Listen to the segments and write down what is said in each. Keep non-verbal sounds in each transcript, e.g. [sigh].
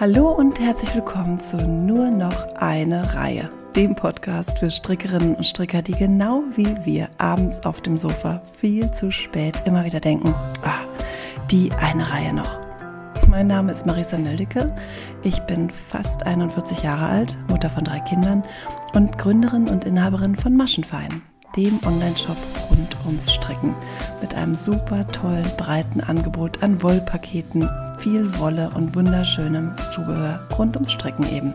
Hallo und herzlich willkommen zu Nur noch eine Reihe, dem Podcast für Strickerinnen und Stricker, die genau wie wir abends auf dem Sofa viel zu spät immer wieder denken, ah, die eine Reihe noch. Mein Name ist Marisa Nöldecke. Ich bin fast 41 Jahre alt, Mutter von drei Kindern und Gründerin und Inhaberin von Maschenverein, dem Online-Shop rund ums Stricken mit einem super tollen, breiten Angebot an Wollpaketen, viel Wolle und wunderschönem Zubehör rund ums Stricken eben.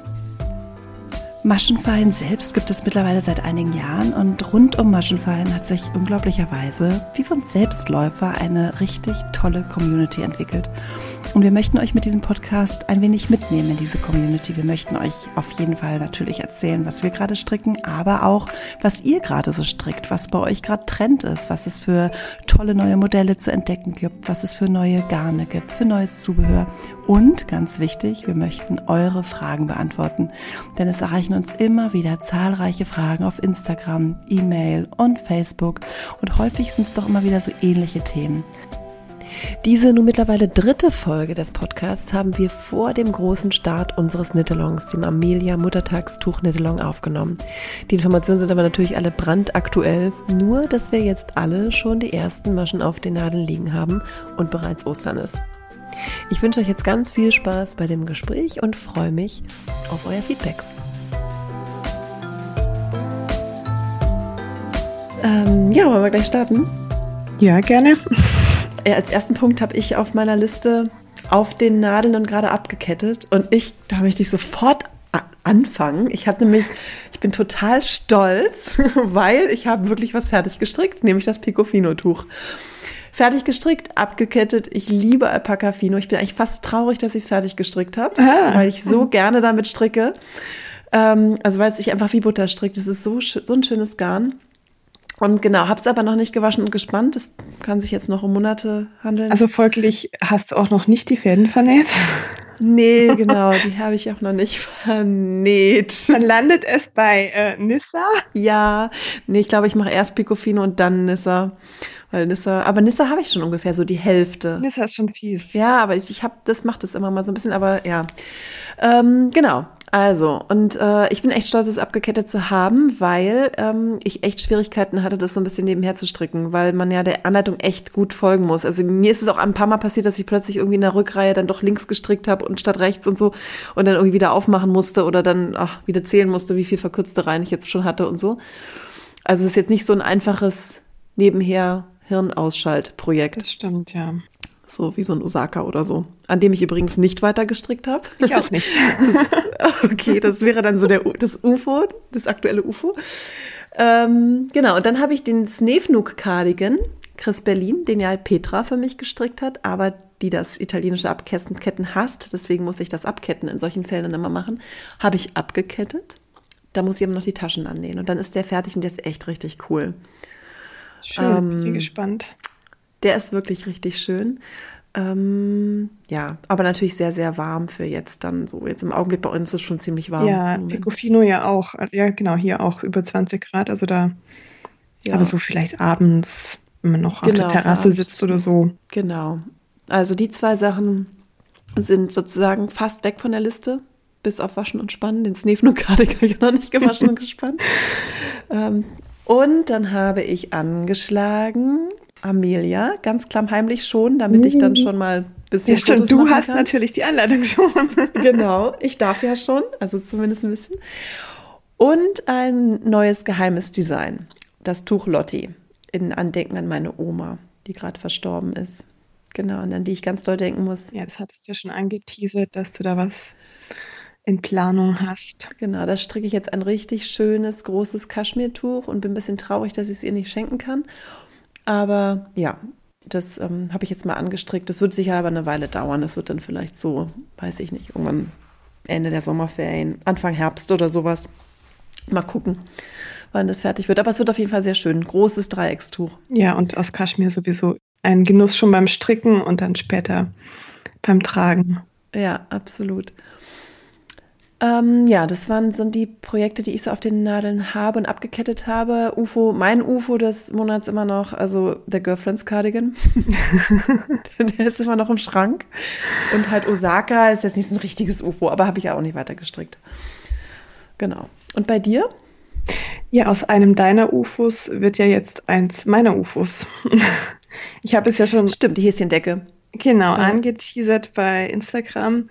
Maschenfallen selbst gibt es mittlerweile seit einigen Jahren und rund um Maschenfallen hat sich unglaublicherweise wie so ein Selbstläufer eine richtig tolle Community entwickelt. Und wir möchten euch mit diesem Podcast ein wenig mitnehmen in diese Community. Wir möchten euch auf jeden Fall natürlich erzählen, was wir gerade stricken, aber auch, was ihr gerade so strickt, was bei euch gerade Trend ist, was es für tolle neue Modelle zu entdecken gibt, was es für neue Garne gibt, für neues Zubehör. Und ganz wichtig, wir möchten eure Fragen beantworten, denn es erreichen uns immer wieder zahlreiche Fragen auf Instagram, E-Mail und Facebook und häufig sind es doch immer wieder so ähnliche Themen. Diese nun mittlerweile dritte Folge des Podcasts haben wir vor dem großen Start unseres Nittelongs, dem Amelia Muttertagstuch Nittelong, aufgenommen. Die Informationen sind aber natürlich alle brandaktuell, nur dass wir jetzt alle schon die ersten Maschen auf den Nadeln liegen haben und bereits Ostern ist. Ich wünsche euch jetzt ganz viel Spaß bei dem Gespräch und freue mich auf euer Feedback. Ähm, ja, wollen wir gleich starten? Ja, gerne. Äh, als ersten Punkt habe ich auf meiner Liste auf den Nadeln und gerade abgekettet. Und ich, da möchte ich sofort anfangen. Ich habe nämlich, ich bin total stolz, [laughs] weil ich habe wirklich was fertig gestrickt, nämlich das Picofino-Tuch. Fertig gestrickt, abgekettet. Ich liebe Alpaca Fino. Ich bin eigentlich fast traurig, dass ich es fertig gestrickt habe, ah. weil ich so gerne damit stricke. Ähm, also weil es sich einfach wie Butter strickt. Das ist so, so ein schönes Garn. Und genau, habe es aber noch nicht gewaschen und gespannt. Das kann sich jetzt noch um Monate handeln. Also folglich hast du auch noch nicht die Fäden vernäht? Nee, [laughs] genau, die habe ich auch noch nicht vernäht. Dann landet es bei äh, Nissa? Ja, nee, ich glaube, ich mache erst Picofino und dann Nissa. Weil Nissa, aber Nissa habe ich schon ungefähr so die Hälfte. Nissa ist schon fies. Ja, aber ich, ich habe, das macht es immer mal so ein bisschen, aber ja. Ähm, genau, also, und äh, ich bin echt stolz, es abgekettet zu haben, weil ähm, ich echt Schwierigkeiten hatte, das so ein bisschen nebenher zu stricken, weil man ja der Anleitung echt gut folgen muss. Also mir ist es auch ein paar Mal passiert, dass ich plötzlich irgendwie in der Rückreihe dann doch links gestrickt habe und statt rechts und so und dann irgendwie wieder aufmachen musste oder dann ach, wieder zählen musste, wie viel verkürzte Reihen ich jetzt schon hatte und so. Also es ist jetzt nicht so ein einfaches nebenher Hirnausschaltprojekt. Das stimmt, ja so wie so ein Osaka oder so, an dem ich übrigens nicht weiter gestrickt habe. Ich auch nicht. [laughs] Okay, das wäre dann so der, das UFO, das aktuelle UFO. Ähm, genau, und dann habe ich den Snefnuk Cardigan, Chris Berlin, den ja Petra für mich gestrickt hat, aber die das italienische Abketten hasst, deswegen muss ich das Abketten in solchen Fällen immer machen, habe ich abgekettet. Da muss ich aber noch die Taschen annähen und dann ist der fertig und der ist echt richtig cool. Schön, ähm, bin gespannt. Der ist wirklich richtig schön. Ähm, ja, aber natürlich sehr, sehr warm für jetzt dann so. Jetzt im Augenblick bei uns ist es schon ziemlich warm. Ja, Picofino ja auch. Ja, genau, hier auch über 20 Grad. Also da, ja. aber so vielleicht abends, wenn man noch genau, auf der Terrasse sitzt oder so. Genau. Also die zwei Sachen sind sozusagen fast weg von der Liste, bis auf Waschen und Spannen. Den Sneefno-Cardigan [laughs] habe ich noch nicht gewaschen und [laughs] gespannt. Ähm, und dann habe ich angeschlagen Amelia, ganz klammheimlich schon, damit ich dann mhm. schon mal ein bisschen ja, Fotos Du hast kann. natürlich die Anleitung schon. [laughs] genau, ich darf ja schon, also zumindest ein bisschen. Und ein neues geheimes Design, das Tuch Lotti, in Andenken an meine Oma, die gerade verstorben ist. Genau, und an die ich ganz doll denken muss. Ja, das hattest du ja schon angeteasert, dass du da was in Planung hast. Genau, da stricke ich jetzt ein richtig schönes, großes Kaschmirtuch und bin ein bisschen traurig, dass ich es ihr nicht schenken kann. Aber ja, das ähm, habe ich jetzt mal angestrickt. Das wird sicher aber eine Weile dauern. Das wird dann vielleicht so, weiß ich nicht, irgendwann Ende der Sommerferien, Anfang Herbst oder sowas. Mal gucken, wann das fertig wird. Aber es wird auf jeden Fall sehr schön. Großes Dreieckstuch. Ja, und aus Kaschmir sowieso ein Genuss schon beim Stricken und dann später beim Tragen. Ja, absolut. Ähm, ja, das waren sind die Projekte, die ich so auf den Nadeln habe und abgekettet habe. UFO, mein UFO des Monats immer noch, also der Girlfriends Cardigan. [laughs] der ist immer noch im Schrank. Und halt Osaka ist jetzt nicht so ein richtiges UFO, aber habe ich auch nicht weiter gestrickt. Genau. Und bei dir? Ja, aus einem deiner UFOs wird ja jetzt eins meiner UFOs. [laughs] Ich habe es ja schon. Stimmt, die Häschendecke. Genau, ja. angeteasert bei Instagram.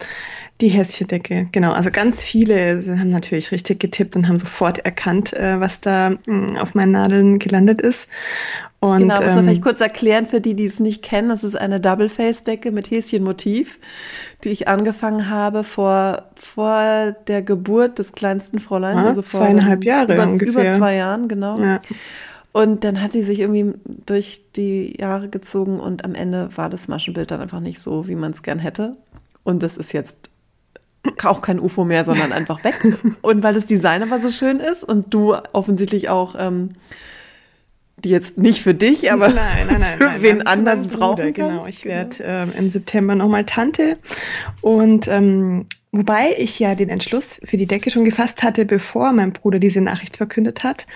Die Häschendecke, genau. Also ganz viele haben natürlich richtig getippt und haben sofort erkannt, äh, was da mm, auf meinen Nadeln gelandet ist. Und, genau, muss man ähm, vielleicht kurz erklären für die, die es nicht kennen. Das ist eine Double-Face-Decke mit Häschenmotiv, die ich angefangen habe vor, vor der Geburt des kleinsten Fräuleins. Ja, also vor zweieinhalb Jahre über, ungefähr. über zwei Jahren, genau. Ja. Und dann hat sie sich irgendwie durch die Jahre gezogen und am Ende war das Maschenbild dann einfach nicht so, wie man es gern hätte. Und das ist jetzt auch kein UFO mehr, sondern [laughs] einfach weg. Und weil das Design aber so schön ist und du offensichtlich auch ähm, die jetzt nicht für dich, aber nein, nein, [laughs] nein, für wen anders brauchen Genau, kannst. ich genau. werde ähm, im September nochmal Tante und ähm, Wobei ich ja den Entschluss für die Decke schon gefasst hatte, bevor mein Bruder diese Nachricht verkündet hat.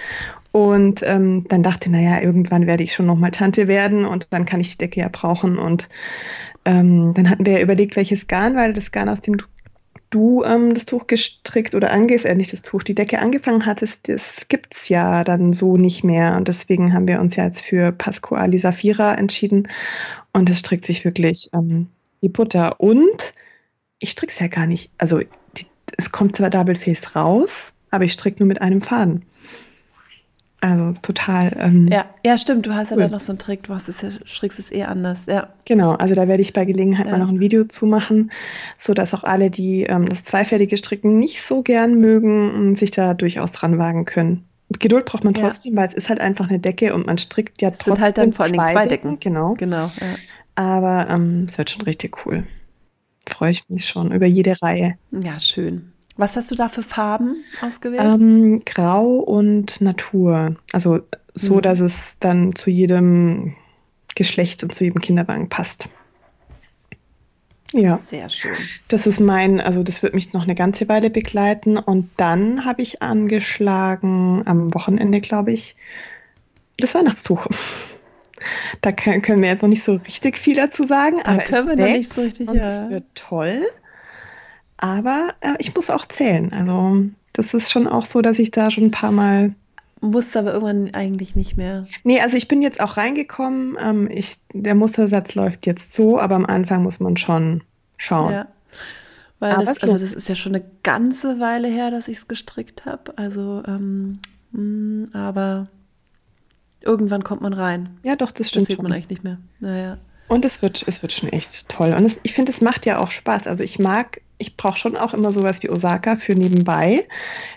Und ähm, dann dachte, naja, irgendwann werde ich schon nochmal Tante werden und dann kann ich die Decke ja brauchen. Und ähm, dann hatten wir ja überlegt, welches Garn, weil das Garn, aus dem du ähm, das Tuch gestrickt oder angefangen, äh, nicht das Tuch, die Decke angefangen hattest, das gibt es ja dann so nicht mehr. Und deswegen haben wir uns ja jetzt für Pasquale Safira entschieden. Und es strickt sich wirklich ähm, die Butter. Und ich stricke es ja gar nicht. Also die, es kommt zwar Double Face raus, aber ich stricke nur mit einem Faden. Also total. Ähm, ja, ja, stimmt. Du hast cool. ja da noch so einen Trick. Du hast es, strickst es eh anders. Ja. Genau. Also da werde ich bei Gelegenheit ja. mal noch ein Video zu machen, so dass auch alle, die ähm, das zweifältige Stricken nicht so gern mögen, sich da durchaus dran wagen können. Geduld braucht man trotzdem, ja. weil es ist halt einfach eine Decke und man strickt ja trotzdem. Es sind halt dann vor allen Dingen zwei Decken. Decken. Genau. Genau. Ja. Aber ähm, es wird schon richtig cool. Freue ich mich schon über jede Reihe. Ja, schön. Was hast du da für Farben ausgewählt? Ähm, Grau und Natur. Also so, mhm. dass es dann zu jedem Geschlecht und zu jedem Kinderwagen passt. Ja. Sehr schön. Das ist mein, also das wird mich noch eine ganze Weile begleiten. Und dann habe ich angeschlagen am Wochenende, glaube ich, das Weihnachtstuch. Da können wir jetzt noch nicht so richtig viel dazu sagen. Da aber können wir noch nicht so richtig. Und ja. Es wird toll. Aber äh, ich muss auch zählen. Also das ist schon auch so, dass ich da schon ein paar Mal. Musste aber irgendwann eigentlich nicht mehr. Nee, also ich bin jetzt auch reingekommen. Ähm, ich, der Mustersatz läuft jetzt so, aber am Anfang muss man schon schauen. Ja. Weil das, also das ist ja schon eine ganze Weile her, dass ich es gestrickt habe. Also, ähm, mh, mm, aber irgendwann kommt man rein. Ja, doch, das stimmt. Das sieht man eigentlich nicht mehr. Naja. Und es wird, es wird schon echt toll. Und es, ich finde, es macht ja auch Spaß. Also ich mag ich brauche schon auch immer sowas wie Osaka für nebenbei,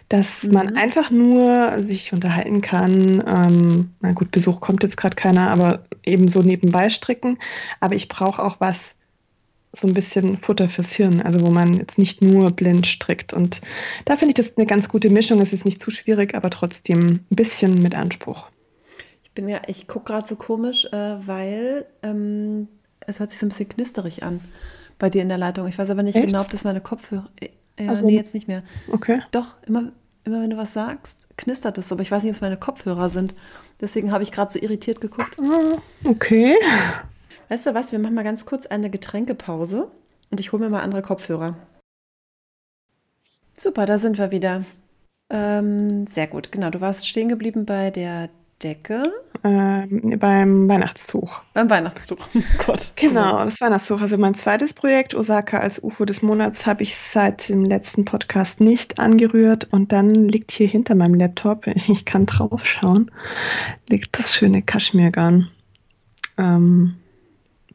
dass mhm. man einfach nur sich unterhalten kann. Ähm, na gut, Besuch kommt jetzt gerade keiner, aber eben so nebenbei stricken. Aber ich brauche auch was, so ein bisschen Futter fürs Hirn, also wo man jetzt nicht nur blind strickt. Und da finde ich das eine ganz gute Mischung. Es ist nicht zu schwierig, aber trotzdem ein bisschen mit Anspruch. Ich bin ja, ich gucke gerade so komisch, äh, weil ähm, es hört sich so ein bisschen knisterig an bei dir in der Leitung. Ich weiß aber nicht Echt? genau, ob das meine Kopfhörer. Äh, ja, also, nee, jetzt nicht mehr. Okay. Doch, immer, immer wenn du was sagst, knistert es, aber ich weiß nicht, ob es meine Kopfhörer sind. Deswegen habe ich gerade so irritiert geguckt. Ah, okay. Weißt du was, wir machen mal ganz kurz eine Getränkepause und ich hole mir mal andere Kopfhörer. Super, da sind wir wieder. Ähm, sehr gut, genau. Du warst stehen geblieben bei der Decke? Ähm, beim Weihnachtstuch. Beim Weihnachtstuch, [laughs] oh Gott. Genau, das Weihnachtstuch. Also mein zweites Projekt, Osaka als UFO des Monats, habe ich seit dem letzten Podcast nicht angerührt. Und dann liegt hier hinter meinem Laptop, [laughs] ich kann drauf schauen, liegt das schöne Kaschmirgarn. Ähm,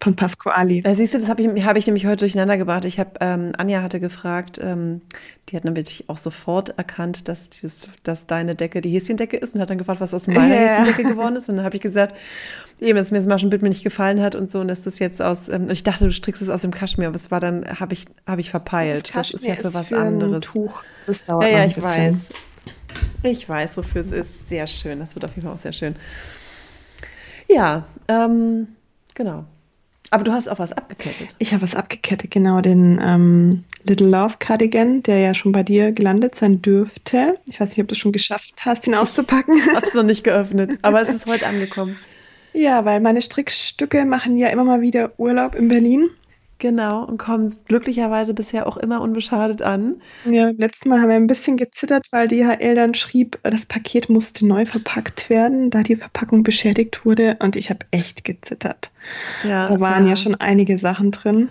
von Pasquali. Da siehst du, das habe ich, hab ich nämlich heute durcheinander gebracht. Ich habe, ähm, Anja hatte gefragt, ähm, die hat nämlich auch sofort erkannt, dass, dieses, dass deine Decke die Häschendecke ist und hat dann gefragt, was aus meiner yeah. Häschendecke geworden ist. Und dann habe ich gesagt, eben, dass mir das Maschenbild mir nicht gefallen hat und so und dass das jetzt aus, ähm, ich dachte, du strickst es aus dem Kaschmir, aber es war dann, habe ich, hab ich verpeilt. Das, das ist ja für ist was für anderes. Ein Tuch. Das dauert ja, ja, ich weiß. Ich weiß, wofür es ist. Sehr schön. Das wird auf jeden Fall auch sehr schön. Ja, ähm, genau. Aber du hast auch was abgekettet. Ich habe was abgekettet, genau, den ähm, Little Love Cardigan, der ja schon bei dir gelandet sein dürfte. Ich weiß nicht, ob du es schon geschafft hast, ihn auszupacken. Ich habe es noch nicht geöffnet, [laughs] aber es ist heute angekommen. Ja, weil meine Strickstücke machen ja immer mal wieder Urlaub in Berlin. Genau, und kommen glücklicherweise bisher auch immer unbeschadet an. Ja, letztes Mal haben wir ein bisschen gezittert, weil DHL dann schrieb, das Paket musste neu verpackt werden, da die Verpackung beschädigt wurde. Und ich habe echt gezittert. Ja, da waren ja. ja schon einige Sachen drin.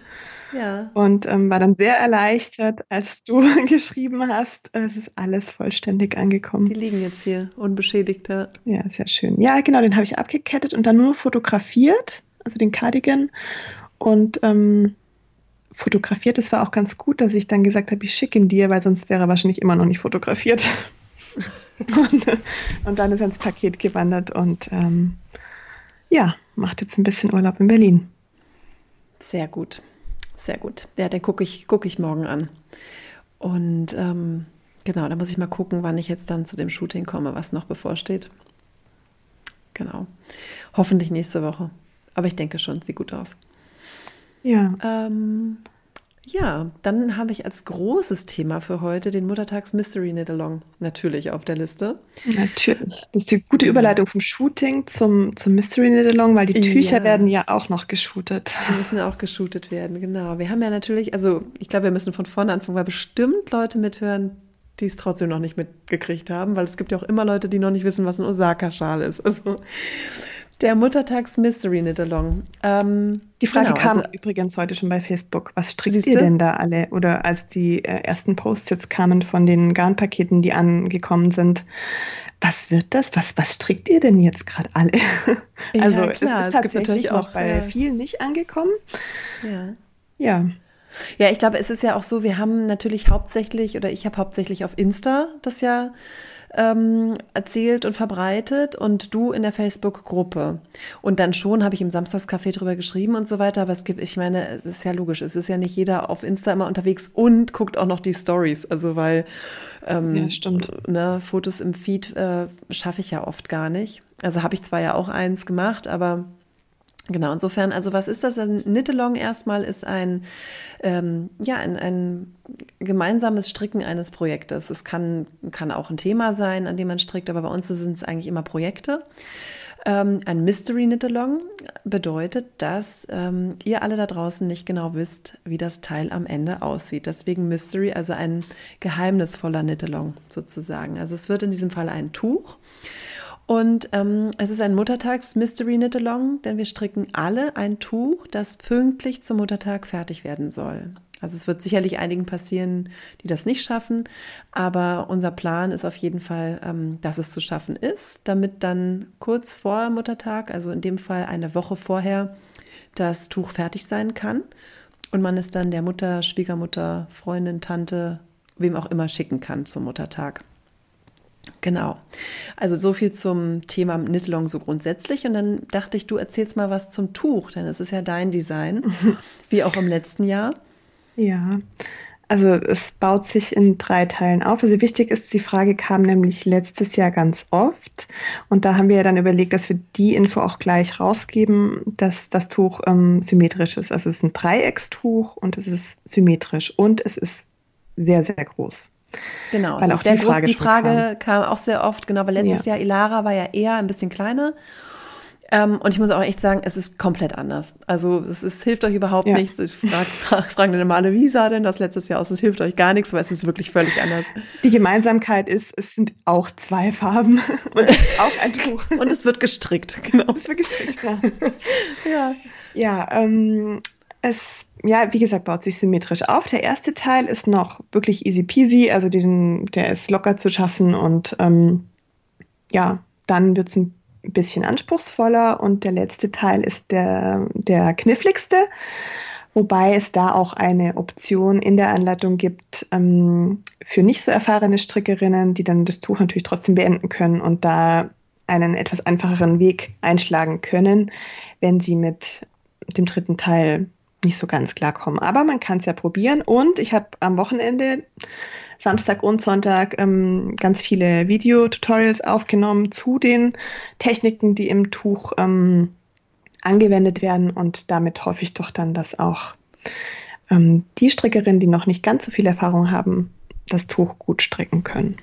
Ja. Und ähm, war dann sehr erleichtert, als du [laughs] geschrieben hast, es ist alles vollständig angekommen. Die liegen jetzt hier unbeschädigter. Ja, sehr schön. Ja, genau, den habe ich abgekettet und dann nur fotografiert, also den Cardigan und ähm, fotografiert. Das war auch ganz gut, dass ich dann gesagt habe, ich schicke ihn dir, weil sonst wäre er wahrscheinlich immer noch nicht fotografiert. [laughs] und, und, dann ist er ins Paket gewandert und ähm, ja, macht jetzt ein bisschen Urlaub in Berlin. Sehr gut, sehr gut. Ja, den gucke ich, guck ich morgen an. Und ähm, genau, da muss ich mal gucken, wann ich jetzt dann zu dem Shooting komme, was noch bevorsteht. Genau. Hoffentlich nächste Woche. Aber ich denke schon, sieht gut aus. Ja. Ähm, ja, dann habe ich als großes Thema für heute den Muttertags Mystery Knit Along natürlich auf der Liste. Natürlich. Das ist die gute Überleitung vom Shooting zum, zum Mystery Knit Along, weil die Tücher ja. werden ja auch noch geshootet. Die müssen auch geshootet werden, genau. Wir haben ja natürlich, also ich glaube, wir müssen von vorne anfangen, weil bestimmt Leute mithören, die es trotzdem noch nicht mitgekriegt haben, weil es gibt ja auch immer Leute, die noch nicht wissen, was ein Osaka-Schal ist. Also der Muttertags Mystery Knit Along. Ähm, die Frage genau, kam also, übrigens heute schon bei Facebook. Was strickt siehste? ihr denn da alle? Oder als die äh, ersten Posts jetzt kamen von den Garnpaketen, die angekommen sind. Was wird das? Was, was strickt ihr denn jetzt gerade alle? [laughs] also ja, klar, es, ist es gibt natürlich auch bei ja. vielen nicht angekommen. Ja. Ja. Ja, ich glaube, es ist ja auch so, wir haben natürlich hauptsächlich, oder ich habe hauptsächlich auf Insta das ja ähm, erzählt und verbreitet und du in der Facebook-Gruppe. Und dann schon habe ich im Samstagscafé drüber geschrieben und so weiter. Aber es gibt, ich meine, es ist ja logisch, es ist ja nicht jeder auf Insta immer unterwegs und guckt auch noch die Stories. Also weil ähm, ja, stimmt. Ne, Fotos im Feed äh, schaffe ich ja oft gar nicht. Also habe ich zwar ja auch eins gemacht, aber Genau, insofern, also was ist das? Ein Knit-Along erstmal ist ein, ähm, ja, ein, ein gemeinsames Stricken eines Projektes. Es kann, kann auch ein Thema sein, an dem man strickt, aber bei uns sind es eigentlich immer Projekte. Ähm, ein Mystery Knit-Along bedeutet, dass ähm, ihr alle da draußen nicht genau wisst, wie das Teil am Ende aussieht. Deswegen Mystery, also ein geheimnisvoller Knit-Along sozusagen. Also es wird in diesem Fall ein Tuch. Und ähm, es ist ein Muttertags-Mystery Knit-Along, denn wir stricken alle ein Tuch, das pünktlich zum Muttertag fertig werden soll. Also es wird sicherlich einigen passieren, die das nicht schaffen, aber unser Plan ist auf jeden Fall, ähm, dass es zu schaffen ist, damit dann kurz vor Muttertag, also in dem Fall eine Woche vorher, das Tuch fertig sein kann und man es dann der Mutter, Schwiegermutter, Freundin, Tante, wem auch immer schicken kann zum Muttertag. Genau. Also so viel zum Thema Knit-Along so grundsätzlich. Und dann dachte ich, du erzählst mal was zum Tuch, denn es ist ja dein Design, [laughs] wie auch im letzten Jahr. Ja, also es baut sich in drei Teilen auf. Also wichtig ist, die Frage kam nämlich letztes Jahr ganz oft. Und da haben wir ja dann überlegt, dass wir die Info auch gleich rausgeben, dass das Tuch ähm, symmetrisch ist. Also es ist ein Dreieckstuch und es ist symmetrisch und es ist sehr, sehr groß. Genau, weil es ist sehr die groß. Frage die Frage kam. auch sehr oft, genau, weil letztes ja. Jahr Ilara war ja eher ein bisschen kleiner. Ähm, und ich muss auch echt sagen, es ist komplett anders. Also es ist, hilft euch überhaupt ja. nichts. Ich frage [laughs] frag, frag dann immer alle, wie sah denn das letztes Jahr aus? Es hilft euch gar nichts, weil es ist wirklich völlig anders. Die Gemeinsamkeit ist, es sind auch zwei Farben und [laughs] auch ein Tuch. und es wird gestrickt, genau. Es wird gestrickt, ja. [laughs] ja. Ja, ähm, es, ja, wie gesagt, baut sich symmetrisch auf. Der erste Teil ist noch wirklich easy peasy, also den, der ist locker zu schaffen und ähm, ja, dann wird es ein bisschen anspruchsvoller und der letzte Teil ist der, der kniffligste, wobei es da auch eine Option in der Anleitung gibt ähm, für nicht so erfahrene Strickerinnen, die dann das Tuch natürlich trotzdem beenden können und da einen etwas einfacheren Weg einschlagen können, wenn sie mit dem dritten Teil nicht so ganz klarkommen. Aber man kann es ja probieren. Und ich habe am Wochenende, Samstag und Sonntag, ähm, ganz viele Videotutorials aufgenommen zu den Techniken, die im Tuch ähm, angewendet werden und damit hoffe ich doch dann, dass auch ähm, die Strickerinnen, die noch nicht ganz so viel Erfahrung haben, das Tuch gut stricken können.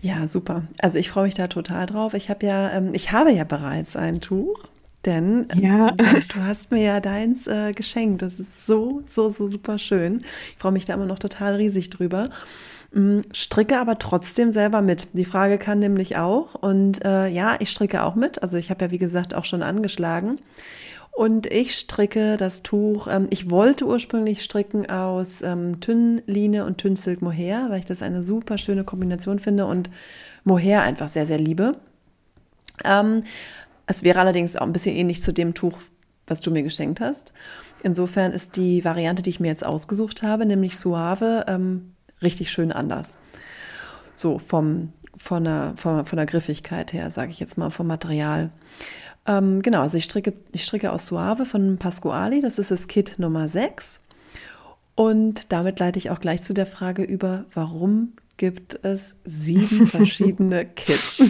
Ja, super. Also ich freue mich da total drauf. Ich habe ja, ähm, ich habe ja bereits ein Tuch, denn ja. du hast mir ja deins äh, geschenkt. Das ist so, so, so super schön. Ich freue mich da immer noch total riesig drüber. Mm, stricke aber trotzdem selber mit. Die Frage kann nämlich auch. Und äh, ja, ich stricke auch mit. Also ich habe ja, wie gesagt, auch schon angeschlagen. Und ich stricke das Tuch, ähm, ich wollte ursprünglich stricken aus ähm, Tünnline und Tünnsilk Mohair, weil ich das eine super schöne Kombination finde und Mohair einfach sehr, sehr liebe. Ähm, es wäre allerdings auch ein bisschen ähnlich zu dem Tuch, was du mir geschenkt hast. Insofern ist die Variante, die ich mir jetzt ausgesucht habe, nämlich Suave, ähm, richtig schön anders. So vom, von, der, von, von der Griffigkeit her, sage ich jetzt mal, vom Material. Ähm, genau, also ich stricke, ich stricke aus Suave von Pasquali, das ist das Kit Nummer 6. Und damit leite ich auch gleich zu der Frage über, warum gibt es sieben verschiedene [laughs] Kits?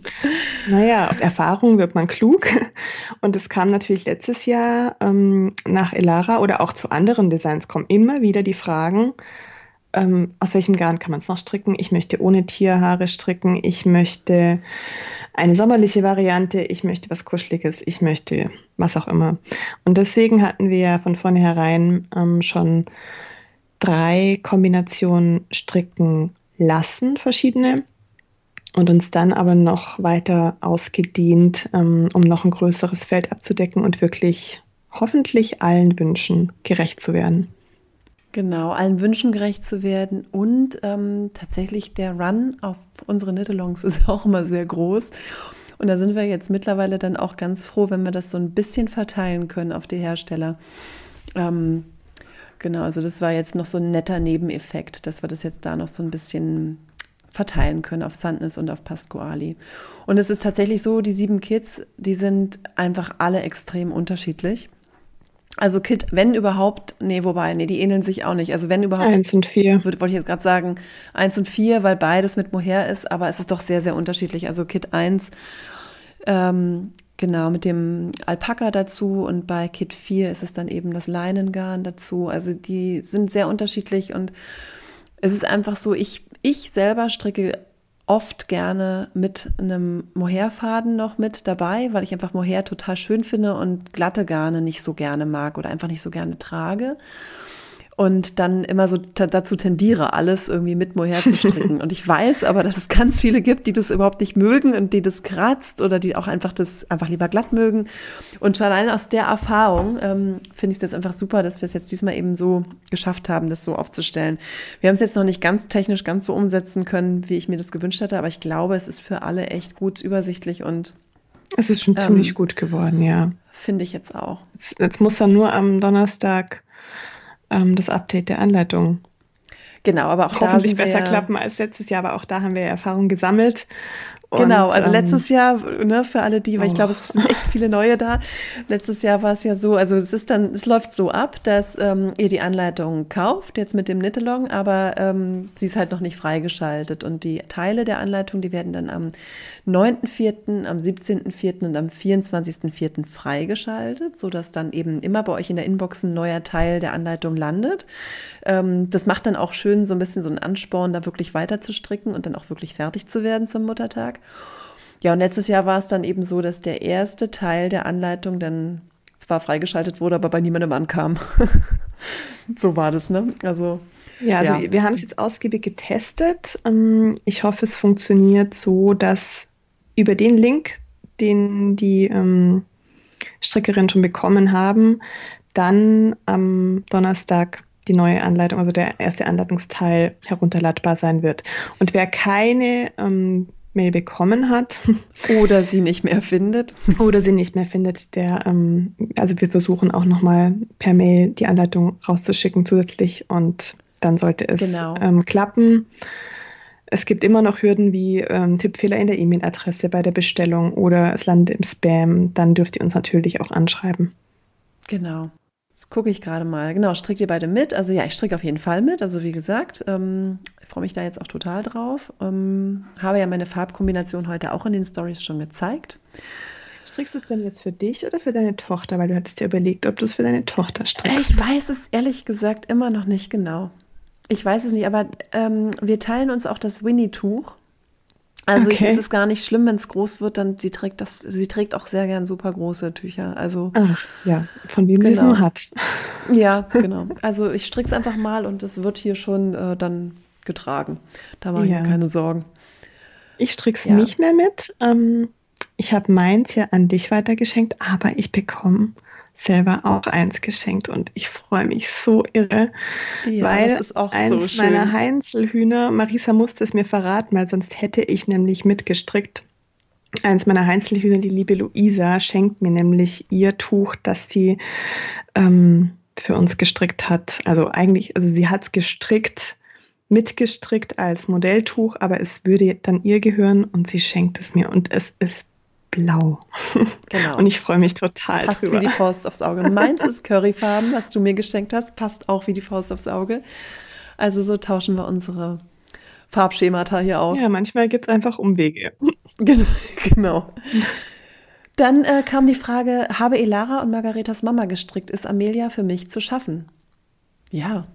[laughs] naja, aus Erfahrung wird man klug. Und es kam natürlich letztes Jahr ähm, nach Elara oder auch zu anderen Designs kommen immer wieder die Fragen, ähm, aus welchem Garn kann man es noch stricken? Ich möchte ohne Tierhaare stricken. Ich möchte eine sommerliche Variante. Ich möchte was Kuscheliges. Ich möchte was auch immer. Und deswegen hatten wir ja von vornherein ähm, schon drei Kombinationen stricken lassen, verschiedene. Und uns dann aber noch weiter ausgedehnt, ähm, um noch ein größeres Feld abzudecken und wirklich hoffentlich allen Wünschen gerecht zu werden. Genau, allen Wünschen gerecht zu werden und ähm, tatsächlich der Run auf unsere Nittelongs [laughs] ist auch immer sehr groß. Und da sind wir jetzt mittlerweile dann auch ganz froh, wenn wir das so ein bisschen verteilen können auf die Hersteller. Ähm, genau, also das war jetzt noch so ein netter Nebeneffekt, dass wir das jetzt da noch so ein bisschen verteilen können auf Sandnes und auf Pasquali. Und es ist tatsächlich so, die sieben Kids, die sind einfach alle extrem unterschiedlich. Also Kit, wenn überhaupt, nee, wobei, nee, die ähneln sich auch nicht. Also wenn überhaupt. Eins und vier. Wollte ich jetzt gerade sagen, eins und vier, weil beides mit Mohair ist, aber es ist doch sehr, sehr unterschiedlich. Also Kit 1, ähm, genau, mit dem Alpaka dazu und bei Kit 4 ist es dann eben das Leinengarn dazu. Also die sind sehr unterschiedlich und es ist einfach so, ich, ich selber stricke oft gerne mit einem Mohairfaden noch mit dabei, weil ich einfach Mohair total schön finde und glatte Garne nicht so gerne mag oder einfach nicht so gerne trage und dann immer so dazu tendiere, alles irgendwie mit Mohair zu stricken. [laughs] Und ich weiß aber, dass es ganz viele gibt, die das überhaupt nicht mögen und die das kratzt oder die auch einfach das einfach lieber glatt mögen. Und schon allein aus der Erfahrung ähm, finde ich das einfach super, dass wir es jetzt diesmal eben so geschafft haben, das so aufzustellen. Wir haben es jetzt noch nicht ganz technisch ganz so umsetzen können, wie ich mir das gewünscht hätte, aber ich glaube, es ist für alle echt gut übersichtlich und es ist schon ähm, ziemlich gut geworden, ja. Finde ich jetzt auch. Jetzt, jetzt muss er nur am Donnerstag ähm, das Update der Anleitung. Genau, aber auch Hoffentlich da besser klappen als letztes Jahr, aber auch da haben wir Erfahrung gesammelt Genau, also ähm, letztes Jahr, ne, für alle die, weil oh. ich glaube, es sind echt viele neue da. Letztes Jahr war es ja so, also es ist dann, es läuft so ab, dass ähm, ihr die Anleitung kauft, jetzt mit dem Nittelong, aber ähm, sie ist halt noch nicht freigeschaltet. Und die Teile der Anleitung, die werden dann am 9.4., am 17.4. und am 24.4. freigeschaltet, sodass dann eben immer bei euch in der Inbox ein neuer Teil der Anleitung landet. Ähm, das macht dann auch schön so ein bisschen so einen Ansporn, da wirklich weiter zu stricken und dann auch wirklich fertig zu werden zum Muttertag. Ja, und letztes Jahr war es dann eben so, dass der erste Teil der Anleitung dann zwar freigeschaltet wurde, aber bei niemandem ankam. [laughs] so war das, ne? Also. Ja, also ja. wir haben es jetzt ausgiebig getestet. Ähm, ich hoffe, es funktioniert so, dass über den Link, den die ähm, Strickerinnen schon bekommen haben, dann am Donnerstag die neue Anleitung, also der erste Anleitungsteil herunterladbar sein wird. Und wer keine ähm, Mail bekommen hat. [laughs] Oder sie nicht mehr findet. Oder sie nicht mehr findet, der, ähm, also wir versuchen auch nochmal per Mail die Anleitung rauszuschicken zusätzlich und dann sollte es genau. ähm, klappen. Es gibt immer noch Hürden wie ähm, Tippfehler in der E-Mail-Adresse bei der Bestellung oder es landet im Spam. Dann dürft ihr uns natürlich auch anschreiben. Genau. Jetzt gucke ich gerade mal. Genau, strickt ihr beide mit? Also ja, ich stricke auf jeden Fall mit. Also wie gesagt, ähm, ich freue mich da jetzt auch total drauf. Ähm, habe ja meine Farbkombination heute auch in den Stories schon gezeigt. Strickst du es denn jetzt für dich oder für deine Tochter? Weil du hattest dir überlegt, ob du es für deine Tochter strickst. Ich weiß es ehrlich gesagt immer noch nicht genau. Ich weiß es nicht, aber ähm, wir teilen uns auch das Winnie-Tuch. Also okay. ich, es ist gar nicht schlimm, wenn es groß wird, dann sie trägt das, sie trägt auch sehr gern super große Tücher. Also Ach, ja, von wem genau. sie es nur hat. Ja, [laughs] genau. Also ich stricke es einfach mal und es wird hier schon äh, dann getragen. Da mache ich ja. mir keine Sorgen. Ich stricke es ja. nicht mehr mit. Ähm, ich habe meins ja an dich weitergeschenkt, aber ich bekomme selber auch eins geschenkt und ich freue mich so irre, ja, weil eins so meiner Heinzelhühner, Marisa musste es mir verraten, weil sonst hätte ich nämlich mitgestrickt. Eins meiner Heinzelhühner, die liebe Luisa, schenkt mir nämlich ihr Tuch, das sie ähm, für uns gestrickt hat. Also eigentlich, also sie hat es gestrickt, mitgestrickt als Modelltuch, aber es würde dann ihr gehören und sie schenkt es mir und es ist blau. Genau. Und ich freue mich total passt drüber. wie die Faust aufs Auge. Meins ist Curryfarben, was du mir geschenkt hast, passt auch wie die Faust aufs Auge. Also so tauschen wir unsere Farbschemata hier aus. Ja, manchmal gibt es einfach Umwege. Genau. [laughs] genau. Dann äh, kam die Frage, habe Elara und Margaretas Mama gestrickt? Ist Amelia für mich zu schaffen? Ja,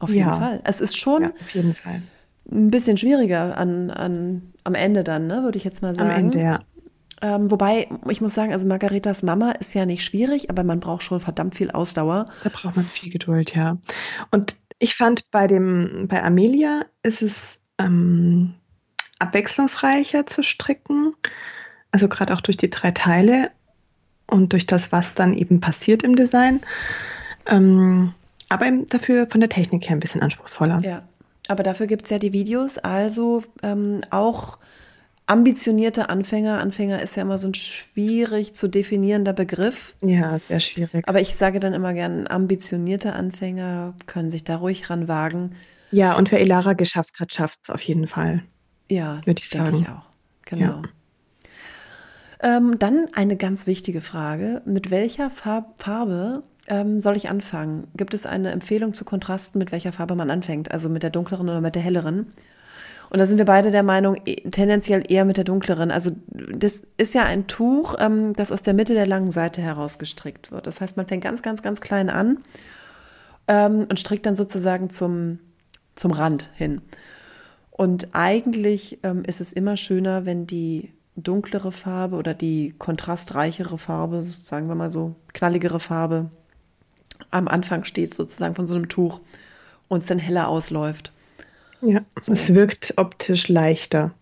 auf jeden ja. Fall. Es ist schon ja, auf jeden Fall. ein bisschen schwieriger an, an, am Ende dann, ne, würde ich jetzt mal sagen. Am Ende, ja. Ähm, wobei, ich muss sagen, also Margaretas Mama ist ja nicht schwierig, aber man braucht schon verdammt viel Ausdauer. Da braucht man viel Geduld, ja. Und ich fand bei dem, bei Amelia ist es ähm, abwechslungsreicher zu stricken. Also gerade auch durch die drei Teile und durch das, was dann eben passiert im Design. Ähm, aber dafür von der Technik her ein bisschen anspruchsvoller. Ja, aber dafür gibt es ja die Videos, also ähm, auch ambitionierte Anfänger. Anfänger ist ja immer so ein schwierig zu definierender Begriff. Ja, sehr schwierig. Aber ich sage dann immer gern, ambitionierte Anfänger können sich da ruhig ran wagen. Ja, und wer Elara geschafft hat, schafft es auf jeden Fall. Ja, würde ich sagen. Ich auch. Genau. Ja. Ähm, dann eine ganz wichtige Frage. Mit welcher Farb Farbe ähm, soll ich anfangen? Gibt es eine Empfehlung zu Kontrasten, mit welcher Farbe man anfängt? Also mit der dunkleren oder mit der helleren? Und da sind wir beide der Meinung, e, tendenziell eher mit der dunkleren. Also das ist ja ein Tuch, ähm, das aus der Mitte der langen Seite herausgestrickt wird. Das heißt, man fängt ganz, ganz, ganz klein an ähm, und strickt dann sozusagen zum, zum Rand hin. Und eigentlich ähm, ist es immer schöner, wenn die dunklere Farbe oder die kontrastreichere Farbe, sagen wir mal so knalligere Farbe, am Anfang steht sozusagen von so einem Tuch und es dann heller ausläuft. Ja, so. es wirkt optisch leichter,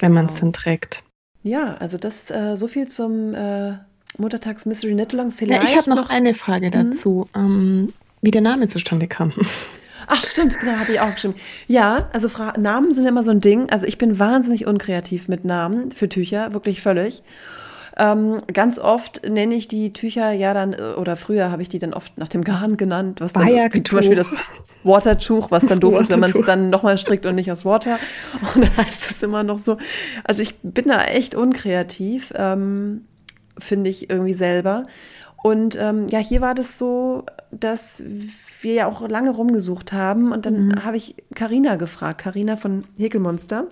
wenn genau. man es dann trägt. Ja, also das äh, so viel zum äh, Muttertags Mystery Knit-Along. Vielleicht ja, ich habe noch, noch, eine Frage mhm. dazu, ähm, wie der Name zustande kam. [laughs] Ach stimmt, genau, hatte ich auch geschrieben. Ja, also Fra Namen sind immer so ein Ding. Also ich bin wahnsinnig unkreativ mit Namen für Tücher, wirklich völlig. Ähm, ganz oft nenne ich die Tücher ja dann, äh, oder früher habe ich die dann oft nach dem Garn genannt, was dann zum Beispiel das Watertuch, was dann doof ist, wenn man es dann nochmal strickt und nicht aus Water. Und dann heißt es immer noch so. Also ich bin da echt unkreativ, ähm, finde ich irgendwie selber. Und ähm, ja, hier war das so, dass wir ja auch lange rumgesucht haben und dann mhm. habe ich Karina gefragt, Karina von Häkelmonster,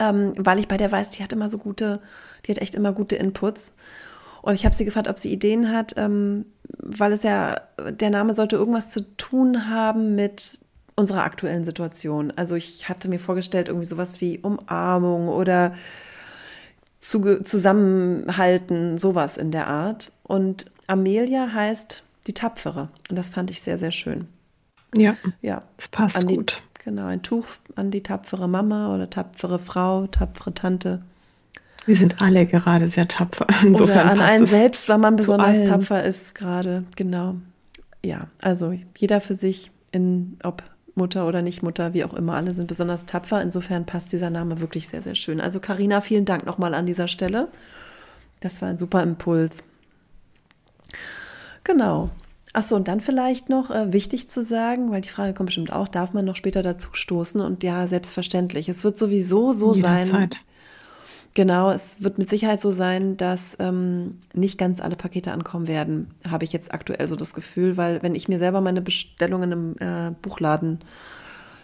ähm, weil ich bei der weiß, die hat immer so gute, die hat echt immer gute Inputs. Und ich habe sie gefragt, ob sie Ideen hat, ähm, weil es ja, der Name sollte irgendwas zu tun haben mit unserer aktuellen Situation. Also ich hatte mir vorgestellt, irgendwie sowas wie Umarmung oder zu, Zusammenhalten, sowas in der Art. Und Amelia heißt die Tapfere. Und das fand ich sehr, sehr schön. Ja, ja. das passt die, gut. Genau, ein Tuch an die tapfere Mama oder tapfere Frau, tapfere Tante. Wir sind alle gerade sehr tapfer. [laughs] Insofern Oder an einen selbst, weil man besonders tapfer ist gerade. Genau. Ja, also jeder für sich, in, ob Mutter oder nicht Mutter, wie auch immer, alle sind besonders tapfer. Insofern passt dieser Name wirklich sehr, sehr schön. Also Karina, vielen Dank nochmal an dieser Stelle. Das war ein super Impuls. Genau. Achso, und dann vielleicht noch äh, wichtig zu sagen, weil die Frage kommt bestimmt auch, darf man noch später dazu stoßen? Und ja, selbstverständlich. Es wird sowieso so Jederzeit. sein, Genau, es wird mit Sicherheit so sein, dass ähm, nicht ganz alle Pakete ankommen werden, habe ich jetzt aktuell so das Gefühl, weil wenn ich mir selber meine Bestellungen im äh, Buchladen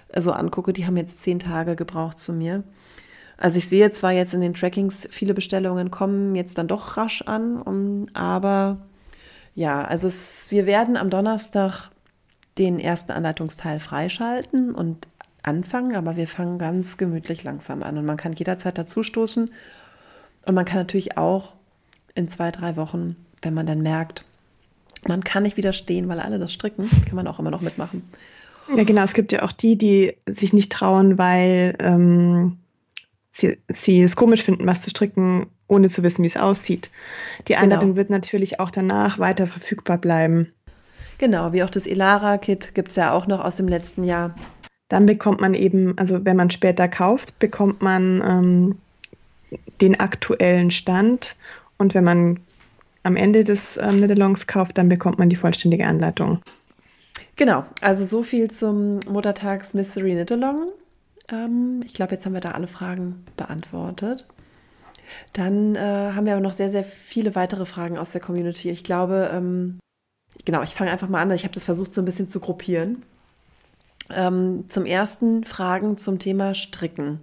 äh, so angucke, die haben jetzt zehn Tage gebraucht zu mir. Also ich sehe zwar jetzt in den Trackings, viele Bestellungen kommen jetzt dann doch rasch an, um, aber ja, also es, wir werden am Donnerstag den ersten Anleitungsteil freischalten und anfangen, aber wir fangen ganz gemütlich langsam an und man kann jederzeit dazustoßen und man kann natürlich auch in zwei, drei Wochen, wenn man dann merkt, man kann nicht widerstehen, weil alle das stricken, kann man auch immer noch mitmachen. Ja, genau. Es gibt ja auch die, die sich nicht trauen, weil ähm, sie, sie es komisch finden, was zu stricken, ohne zu wissen, wie es aussieht. Die genau. Anleitung genau. wird natürlich auch danach weiter verfügbar bleiben. Genau, wie auch das Elara-Kit gibt es ja auch noch aus dem letzten Jahr. Dann bekommt man eben, also wenn man später kauft, bekommt man ähm, den aktuellen Stand. Und wenn man am Ende des äh, Mittelongs kauft, dann bekommt man die vollständige Anleitung. Genau, also so viel zum Muttertags Mystery Knit-Along. Ähm, ich glaube, jetzt haben wir da alle Fragen beantwortet. Dann äh, haben wir aber noch sehr, sehr viele weitere Fragen aus der Community. Ich glaube, ähm, genau, ich fange einfach mal an. Ich habe das versucht, so ein bisschen zu gruppieren. Ähm, zum ersten Fragen zum Thema Stricken.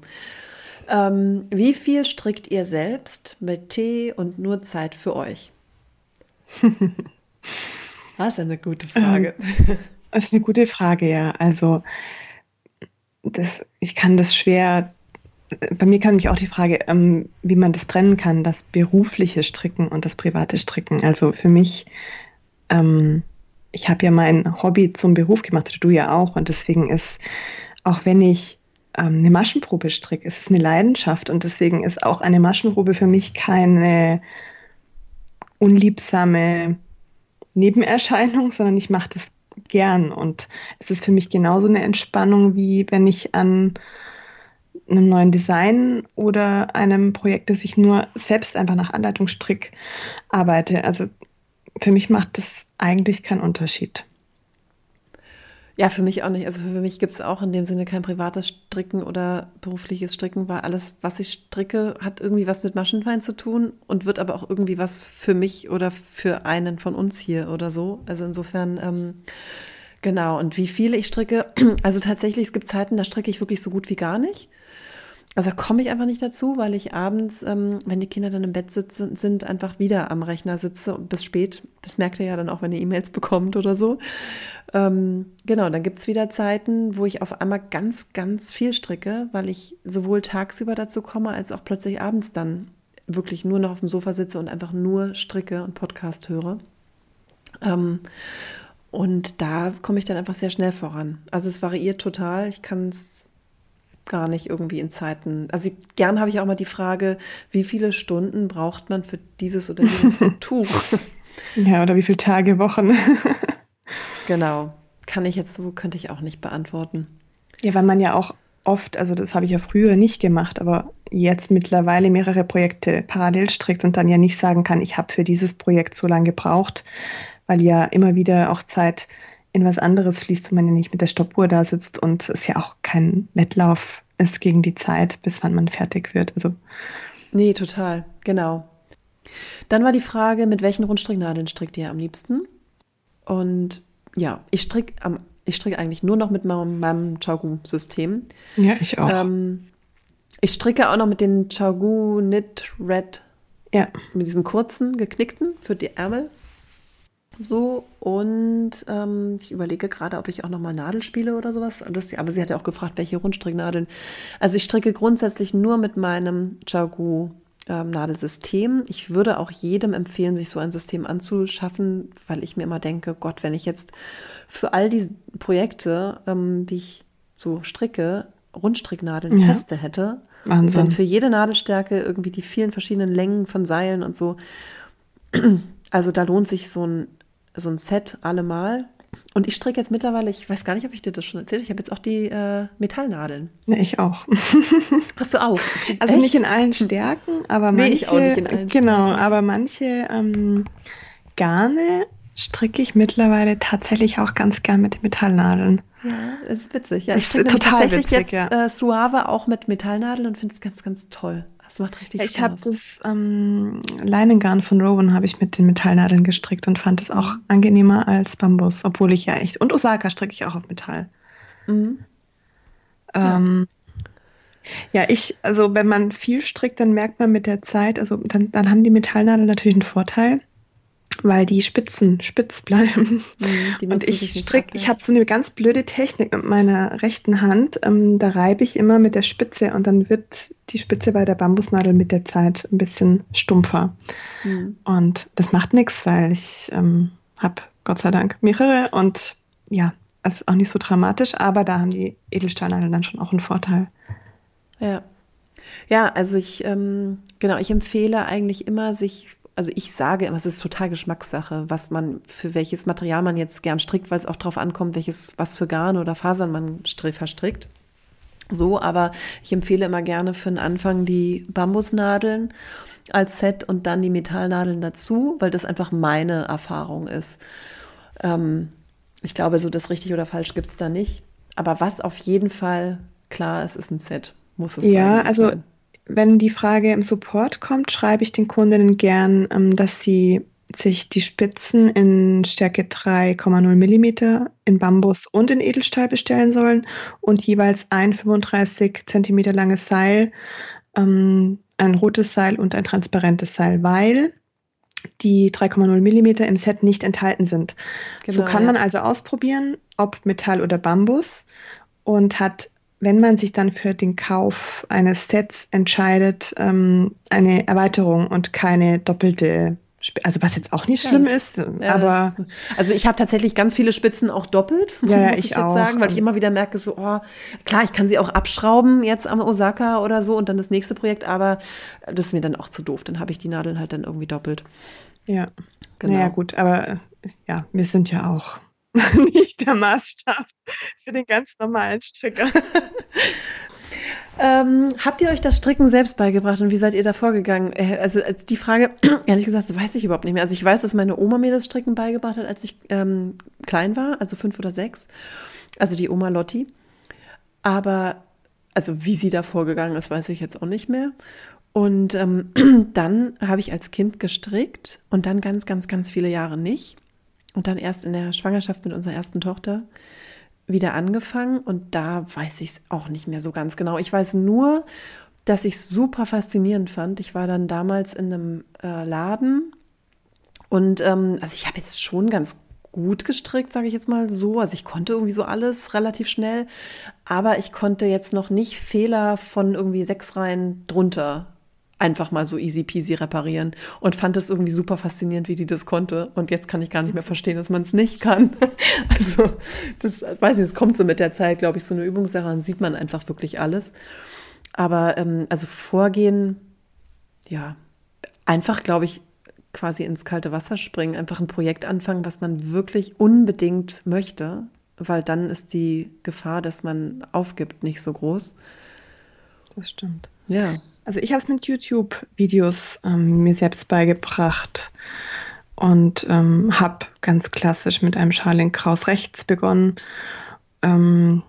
Ähm, wie viel strickt ihr selbst mit Tee und nur Zeit für euch? [laughs] das ist eine gute Frage. Ähm, [laughs] das ist eine gute Frage, ja. Also, das, ich kann das schwer. Bei mir kann mich auch die Frage, ähm, wie man das trennen kann, das berufliche Stricken und das private Stricken. Also für mich, ähm, ich habe ja mein Hobby zum Beruf gemacht, du ja auch. Und deswegen ist, auch wenn ich ähm, eine Maschenprobe stricke, ist es eine Leidenschaft. Und deswegen ist auch eine Maschenprobe für mich keine unliebsame Nebenerscheinung, sondern ich mache das gern. Und es ist für mich genauso eine Entspannung, wie wenn ich an einem neuen Design oder einem Projekt, das ich nur selbst einfach nach Anleitung strick, arbeite. Also für mich macht das eigentlich keinen Unterschied. Ja, für mich auch nicht. Also für mich gibt es auch in dem Sinne kein privates Stricken oder berufliches Stricken, weil alles, was ich stricke, hat irgendwie was mit Maschenwein zu tun und wird aber auch irgendwie was für mich oder für einen von uns hier oder so. Also insofern, ähm, genau. Und wie viele ich stricke, [clears throat] also tatsächlich, es gibt Zeiten, da stricke ich wirklich so gut wie gar nicht. Also da komme ich einfach nicht dazu, weil ich abends, ähm, wenn die Kinder dann im Bett sitzen, sind, einfach wieder am Rechner sitze bis spät. Das merkt ihr ja dann auch, wenn ihr E-Mails bekommt oder so. Ähm, genau, dann gibt es wieder Zeiten, wo ich auf einmal ganz, ganz viel stricke, weil ich sowohl tagsüber dazu komme, als auch plötzlich abends dann wirklich nur noch auf dem Sofa sitze und einfach nur stricke und Podcast höre. Ähm, und da komme ich dann einfach sehr schnell voran. Also es variiert total. Ich kann es gar nicht irgendwie in Zeiten. Also gern habe ich auch mal die Frage, wie viele Stunden braucht man für dieses oder jenes [laughs] Tuch? Ja, oder wie viele Tage, Wochen? [laughs] genau. Kann ich jetzt so, könnte ich auch nicht beantworten. Ja, weil man ja auch oft, also das habe ich ja früher nicht gemacht, aber jetzt mittlerweile mehrere Projekte parallel strickt und dann ja nicht sagen kann, ich habe für dieses Projekt so lange gebraucht, weil ja immer wieder auch Zeit in was anderes fließt und man ja nicht mit der Stoppuhr da sitzt und es ja auch kein Wettlauf ist gegen die Zeit, bis wann man fertig wird. Also nee, total, genau. Dann war die Frage, mit welchen Rundstricknadeln strickt ihr am liebsten? Und ja, ich stricke am ich stricke eigentlich nur noch mit meinem, meinem Chagu-System. Ja, ich auch. Ähm, ich stricke auch noch mit den Chagu Knit Red. Ja. Mit diesen kurzen, geknickten für die Ärmel. So, und ähm, ich überlege gerade, ob ich auch nochmal Nadel spiele oder sowas. Das, aber sie hat ja auch gefragt, welche Rundstricknadeln. Also ich stricke grundsätzlich nur mit meinem Chagu ähm, Nadelsystem. Ich würde auch jedem empfehlen, sich so ein System anzuschaffen, weil ich mir immer denke, Gott, wenn ich jetzt für all die Projekte, ähm, die ich so stricke, Rundstricknadeln ja. feste hätte, Wahnsinn. dann für jede Nadelstärke irgendwie die vielen verschiedenen Längen von Seilen und so. [clears throat] Also da lohnt sich so ein so ein Set allemal. Und ich stricke jetzt mittlerweile, ich weiß gar nicht, ob ich dir das schon erzählt habe, ich habe jetzt auch die äh, Metallnadeln. Ja, ich auch. [laughs] Hast du auch? Okay. [laughs] Also Echt? nicht in allen Stärken, aber manche. Nee, ich auch nicht in allen Genau, Stärken. aber manche ähm, Garne stricke ich mittlerweile tatsächlich auch ganz gern mit Metallnadeln. Ja, das ist witzig. Ja, ich stricke tatsächlich witzig, jetzt ja. äh, Suave auch mit Metallnadeln und finde es ganz, ganz toll. Das macht richtig ich Spaß. Ich habe das ähm, Leinengarn von Rowan habe ich mit den Metallnadeln gestrickt und fand es auch angenehmer als Bambus, obwohl ich ja echt und Osaka stricke ich auch auf Metall. Mhm. Ähm, Ja, ich, also wenn man viel strickt, dann merkt man mit der Zeit, also dann, dann haben die Metallnadeln natürlich einen Vorteil, weil die Spitzen spitz bleiben. Mhm, und ich strick, ich habe so eine ganz blöde Technik mit meiner rechten Hand. Ähm, da reibe ich immer mit der Spitze und dann wird die Spitze bei der Bambusnadel mit der Zeit ein bisschen stumpfer. Mhm. Und das macht nichts, weil ich ähm, habe Gott sei Dank mehrere und ja, es ist auch nicht so dramatisch, aber da haben die Edelstahlnadeln dann schon auch einen Vorteil. Ja. Ja, also ich, ähm, genau, ich empfehle eigentlich immer, sich, also ich sage immer, es ist total Geschmackssache, was man, für welches Material man jetzt gern strickt, weil es auch darauf ankommt, welches, was für Garn oder Fasern man verstrickt. So, aber ich empfehle immer gerne für den Anfang die Bambusnadeln als Set und dann die Metallnadeln dazu, weil das einfach meine Erfahrung ist. Ähm, ich glaube, so das richtig oder falsch gibt es da nicht. Aber was auf jeden Fall klar ist, ist ein Set muss es ja, sein. also wenn die Frage im Support kommt, schreibe ich den Kundinnen gern, ähm, dass sie sich die Spitzen in Stärke 3,0 mm in Bambus und in Edelstahl bestellen sollen und jeweils ein 35 cm langes Seil, ähm, ein rotes Seil und ein transparentes Seil, weil die 3,0 mm im Set nicht enthalten sind. Genau, so kann man also ausprobieren, ob Metall oder Bambus und hat wenn man sich dann für den Kauf eines Sets entscheidet, ähm, eine Erweiterung und keine doppelte also was jetzt auch nicht schlimm ja, ist, ja, aber ist, also ich habe tatsächlich ganz viele Spitzen auch doppelt, ja, [laughs] muss ich, ich jetzt auch. sagen, weil ich immer wieder merke so, oh, klar, ich kann sie auch abschrauben jetzt am Osaka oder so und dann das nächste Projekt, aber das ist mir dann auch zu doof, dann habe ich die Nadeln halt dann irgendwie doppelt. Ja. Genau. Naja, gut, aber ja, wir sind ja auch [laughs] nicht der Maßstab für den ganz normalen Stricker. ähm, habt ihr euch das Stricken selbst beigebracht und wie seid ihr da vorgegangen? Äh, also die Frage, [clears throat] ehrlich gesagt, das weiß ich überhaupt nicht mehr. Also ich weiß, dass meine Oma mir das Stricken beigebracht hat, als ich ähm, klein war, also fünf oder sechs. Also die Oma Lotti. Aber also wie sie da vorgegangen ist, weiß ich jetzt auch nicht mehr. Und ähm, [clears throat] dann habe ich als Kind gestrickt und dann ganz, ganz, ganz viele Jahre nicht und dann erst in der Schwangerschaft mit unserer ersten Tochter wieder angefangen und da weiß ich es auch nicht mehr so ganz genau. Ich weiß nur, dass ich es super faszinierend fand. Ich war dann damals in einem äh, Laden und ähm, also ich habe jetzt schon ganz gut gestrickt, sage ich jetzt mal so. Also ich konnte irgendwie so alles relativ schnell, aber ich konnte jetzt noch nicht Fehler von irgendwie sechs Reihen drunter einfach mal so easy peasy reparieren und fand es irgendwie super faszinierend, wie die das konnte. Und jetzt kann ich gar nicht mehr verstehen, dass man es nicht kann. [laughs] Also, das weiß ich, es kommt so mit der Zeit, glaube ich, so eine Übungssache, dann sieht man einfach wirklich alles. Aber ähm, also vorgehen, ja, einfach, glaube ich, quasi ins kalte Wasser springen, einfach ein Projekt anfangen, was man wirklich unbedingt möchte, weil dann ist die Gefahr, dass man aufgibt, nicht so groß. Das stimmt. Ja. Also ich habe es mit YouTube-Videos ähm, mir selbst beigebracht und ähm, habe ganz klassisch mit einem Schal Kraus rechts begonnen, ähm,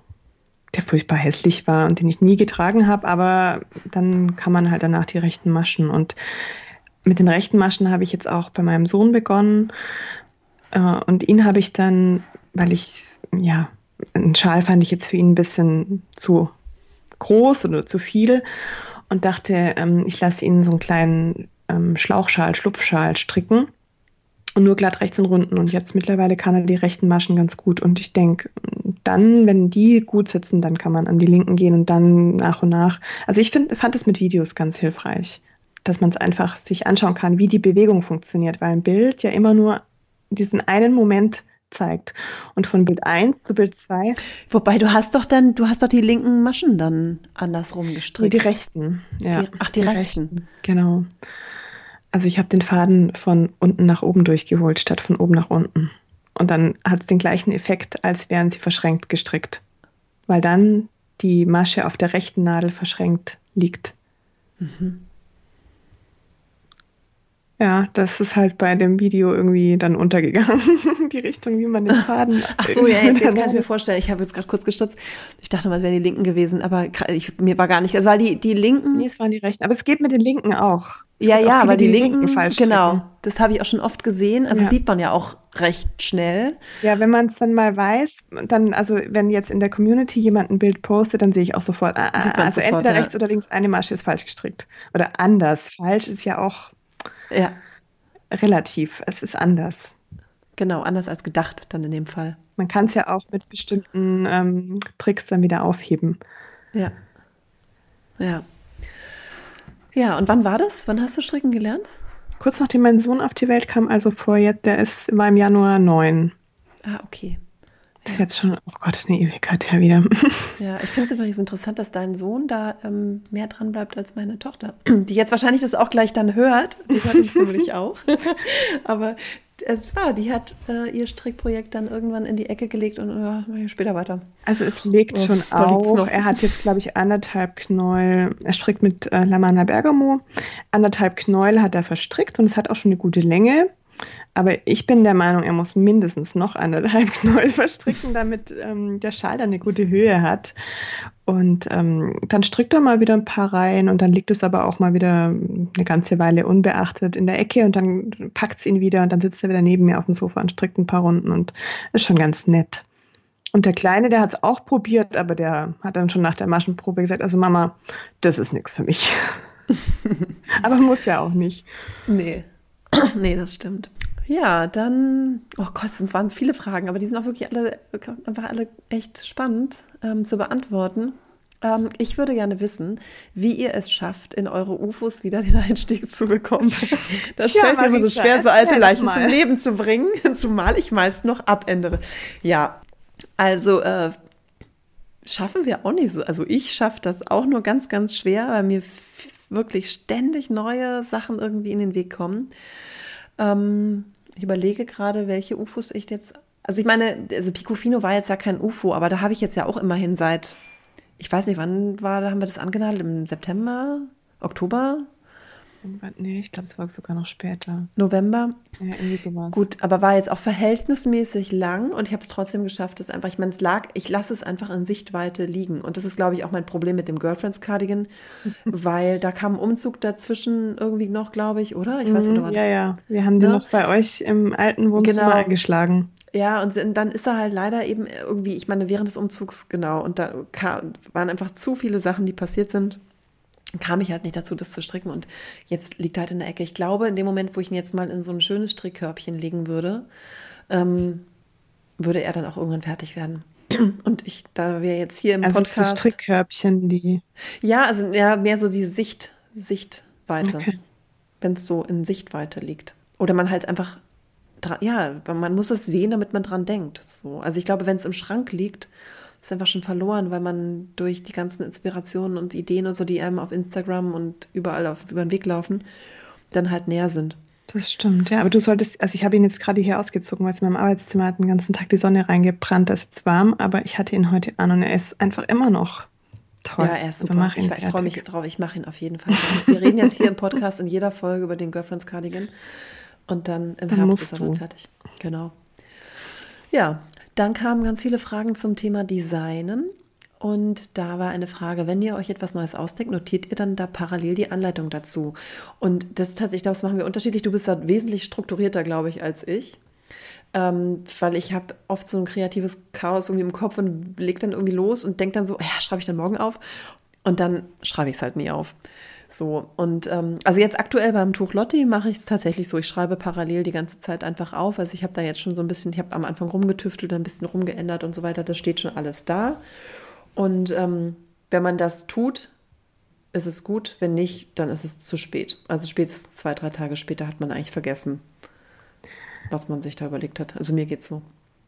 der furchtbar hässlich war und den ich nie getragen habe, aber dann kann man halt danach die rechten Maschen. Und mit den rechten Maschen habe ich jetzt auch bei meinem Sohn begonnen äh, und ihn habe ich dann, weil ich, ja, einen Schal fand ich jetzt für ihn ein bisschen zu groß oder zu viel und dachte, ähm, ich lasse ihn so einen kleinen ähm, Schlauchschal, Schlupfschal stricken und nur glatt rechts und runden. Und jetzt mittlerweile kann er die rechten Maschen ganz gut. Und ich denke, dann, wenn die gut sitzen, dann kann man an die linken gehen und dann nach und nach. Also ich find, fand es mit Videos ganz hilfreich, dass man es einfach sich anschauen kann, wie die Bewegung funktioniert, weil ein Bild ja immer nur diesen einen Moment zeigt. Und von Bild 1 zu Bild 2. Wobei du hast doch dann, du hast doch die linken Maschen dann andersrum gestrickt. Die rechten, ja. Die, ach, die, die rechten. rechten. Genau. Also ich habe den Faden von unten nach oben durchgeholt, statt von oben nach unten. Und dann hat es den gleichen Effekt, als wären sie verschränkt gestrickt. Weil dann die Masche auf der rechten Nadel verschränkt liegt. Mhm. Ja, das ist halt bei dem Video irgendwie dann untergegangen, [laughs] die Richtung, wie man den Faden. [laughs] Ach so, ja, jetzt, jetzt kann ich [laughs] mir vorstellen. Ich habe jetzt gerade kurz gestutzt. Ich dachte mal, es wären die Linken gewesen, aber ich, mir war gar nicht. Also, weil die, die Linken. Nee, es waren die Rechten. Aber es geht mit den Linken auch. Ja, ja, aber die, die Linken, Linken falsch genau, stricken. das habe ich auch schon oft gesehen. Also ja. sieht man ja auch recht schnell. Ja, wenn man es dann mal weiß, dann, also wenn jetzt in der Community jemand ein Bild postet, dann sehe ich auch sofort, ah, also sofort, entweder ja. rechts oder links eine Masche ist falsch gestrickt. Oder anders. Falsch ist ja auch ja. relativ. Es ist anders. Genau, anders als gedacht dann in dem Fall. Man kann es ja auch mit bestimmten ähm, Tricks dann wieder aufheben. Ja. Ja. Ja, und wann war das? Wann hast du stricken gelernt? Kurz nachdem mein Sohn auf die Welt kam, also vor jetzt, der ist war im Januar neun. Ah, okay. Ist jetzt schon, oh Gott, ist eine Ewigkeit her wieder. [laughs] Ja, ich finde es übrigens interessant, dass dein Sohn da ähm, mehr dran bleibt als meine Tochter, [clears throat] die jetzt wahrscheinlich das auch gleich dann hört. Die hört uns nämlich [laughs] auch. [laughs] Aber es war, die hat äh, ihr Strickprojekt dann irgendwann in die Ecke gelegt und äh, später weiter. Also es legt oh, schon auf. Er hat jetzt, glaube ich, anderthalb Knäuel. Er strickt mit äh, Lamana Bergamo. Anderthalb Knäuel hat er verstrickt und es hat auch schon eine gute Länge. Aber ich bin der Meinung, er muss mindestens noch anderthalb [laughs] Knäuel verstricken, damit ähm, der Schal dann eine gute Höhe hat. Und ähm, dann strickt er mal wieder ein paar Reihen und dann liegt es aber auch mal wieder eine ganze Weile unbeachtet in der Ecke und dann packt es ihn wieder und dann sitzt er wieder neben mir auf dem Sofa und strickt ein paar Runden und ist schon ganz nett. Und der Kleine, der hat es auch probiert, aber der hat dann schon nach der Maschenprobe gesagt, also Mama, das ist nichts für mich. [laughs] aber muss ja auch nicht. Nee. [clears throat] nee, das stimmt. Ja, dann, oh Gott, es waren viele Fragen, aber die sind auch wirklich alle, einfach alle echt spannend ähm, zu beantworten. Ähm, ich würde gerne wissen, wie ihr es schafft, in eure UFOs wieder den Einstieg zu bekommen. [laughs] Das ja, fällt mir immer so schwer, so alte Leichen zum Leben zu bringen, [laughs] zumal ich meist noch abändere. Ja, also äh, schaffen wir auch nicht so. Also ich schaffe das auch nur ganz, ganz schwer, weil mir wirklich ständig neue Sachen irgendwie in den Weg kommen. Ähm, ich überlege gerade, welche UFOs ich jetzt. Also ich meine, also Picofino war jetzt ja kein UFO, aber da habe ich jetzt ja auch immerhin seit, ich weiß nicht, wann war, da haben wir das angenadelt? Im September, Oktober? Nee, ich glaube, es war sogar noch später. November? Ja, irgendwie sowas. Gut, aber war jetzt auch verhältnismäßig lang und ich habe es trotzdem geschafft, es einfach, ich meine, es lag, ich lasse es einfach in Sichtweite liegen. Und das ist, glaube ich, auch mein Problem mit dem Girlfriends Cardigan, [laughs] weil da kam ein Umzug dazwischen irgendwie noch, glaube ich, oder? Ich weiß nicht, mhm, Ja, ja. Wir haben den ja? noch bei euch im alten Wohnzimmer genau. eingeschlagen. Ja, und dann ist er halt leider eben irgendwie, ich meine, während des Umzugs, genau, und da waren einfach zu viele Sachen, die passiert sind kam ich halt nicht dazu, das zu stricken. Und jetzt liegt er halt in der Ecke. Ich glaube, in dem Moment, wo ich ihn jetzt mal in so ein schönes Strickkörbchen legen würde, ähm, würde er dann auch irgendwann fertig werden. [clears throat] Und ich, da wir jetzt hier im also Podcast. So Strickkörbchen, die. Ja, also ja, mehr so die Sicht, Sichtweite. Okay. Wenn es so in Sichtweite liegt. Oder man halt einfach ja, man muss es sehen, damit man dran denkt. So. Also ich glaube, wenn es im Schrank liegt ist einfach schon verloren, weil man durch die ganzen Inspirationen und Ideen und so, die einem auf Instagram und überall auf, über den Weg laufen, dann halt näher sind. Das stimmt, ja. Aber du solltest, also ich habe ihn jetzt gerade hier ausgezogen, weil es in meinem Arbeitszimmer hat den ganzen Tag die Sonne reingebrannt, da ist jetzt warm, aber ich hatte ihn heute an und er ist einfach immer noch toll. Ja, er ist super. Ich, ich freue mich drauf, ich mache ihn auf jeden Fall. Wir reden jetzt hier im Podcast in jeder Folge über den Girlfriends Cardigan und dann im dann Herbst ist er dann fertig. Genau. Ja, dann kamen ganz viele Fragen zum Thema Designen. Und da war eine Frage, wenn ihr euch etwas Neues ausdenkt, notiert ihr dann da parallel die Anleitung dazu. Und das tatsächlich, das machen wir unterschiedlich. Du bist da wesentlich strukturierter, glaube ich, als ich. Ähm, weil ich habe oft so ein kreatives Chaos irgendwie im Kopf und leg dann irgendwie los und denke dann so, ja, schreibe ich dann morgen auf. Und dann schreibe ich es halt nie auf. So, und ähm, also jetzt aktuell beim Tuch Lotti mache ich es tatsächlich so. Ich schreibe parallel die ganze Zeit einfach auf. Also ich habe da jetzt schon so ein bisschen, ich habe am Anfang rumgetüftelt, ein bisschen rumgeändert und so weiter. Das steht schon alles da. Und ähm, wenn man das tut, ist es gut. Wenn nicht, dann ist es zu spät. Also spätestens zwei, drei Tage später hat man eigentlich vergessen, was man sich da überlegt hat. Also mir geht's so.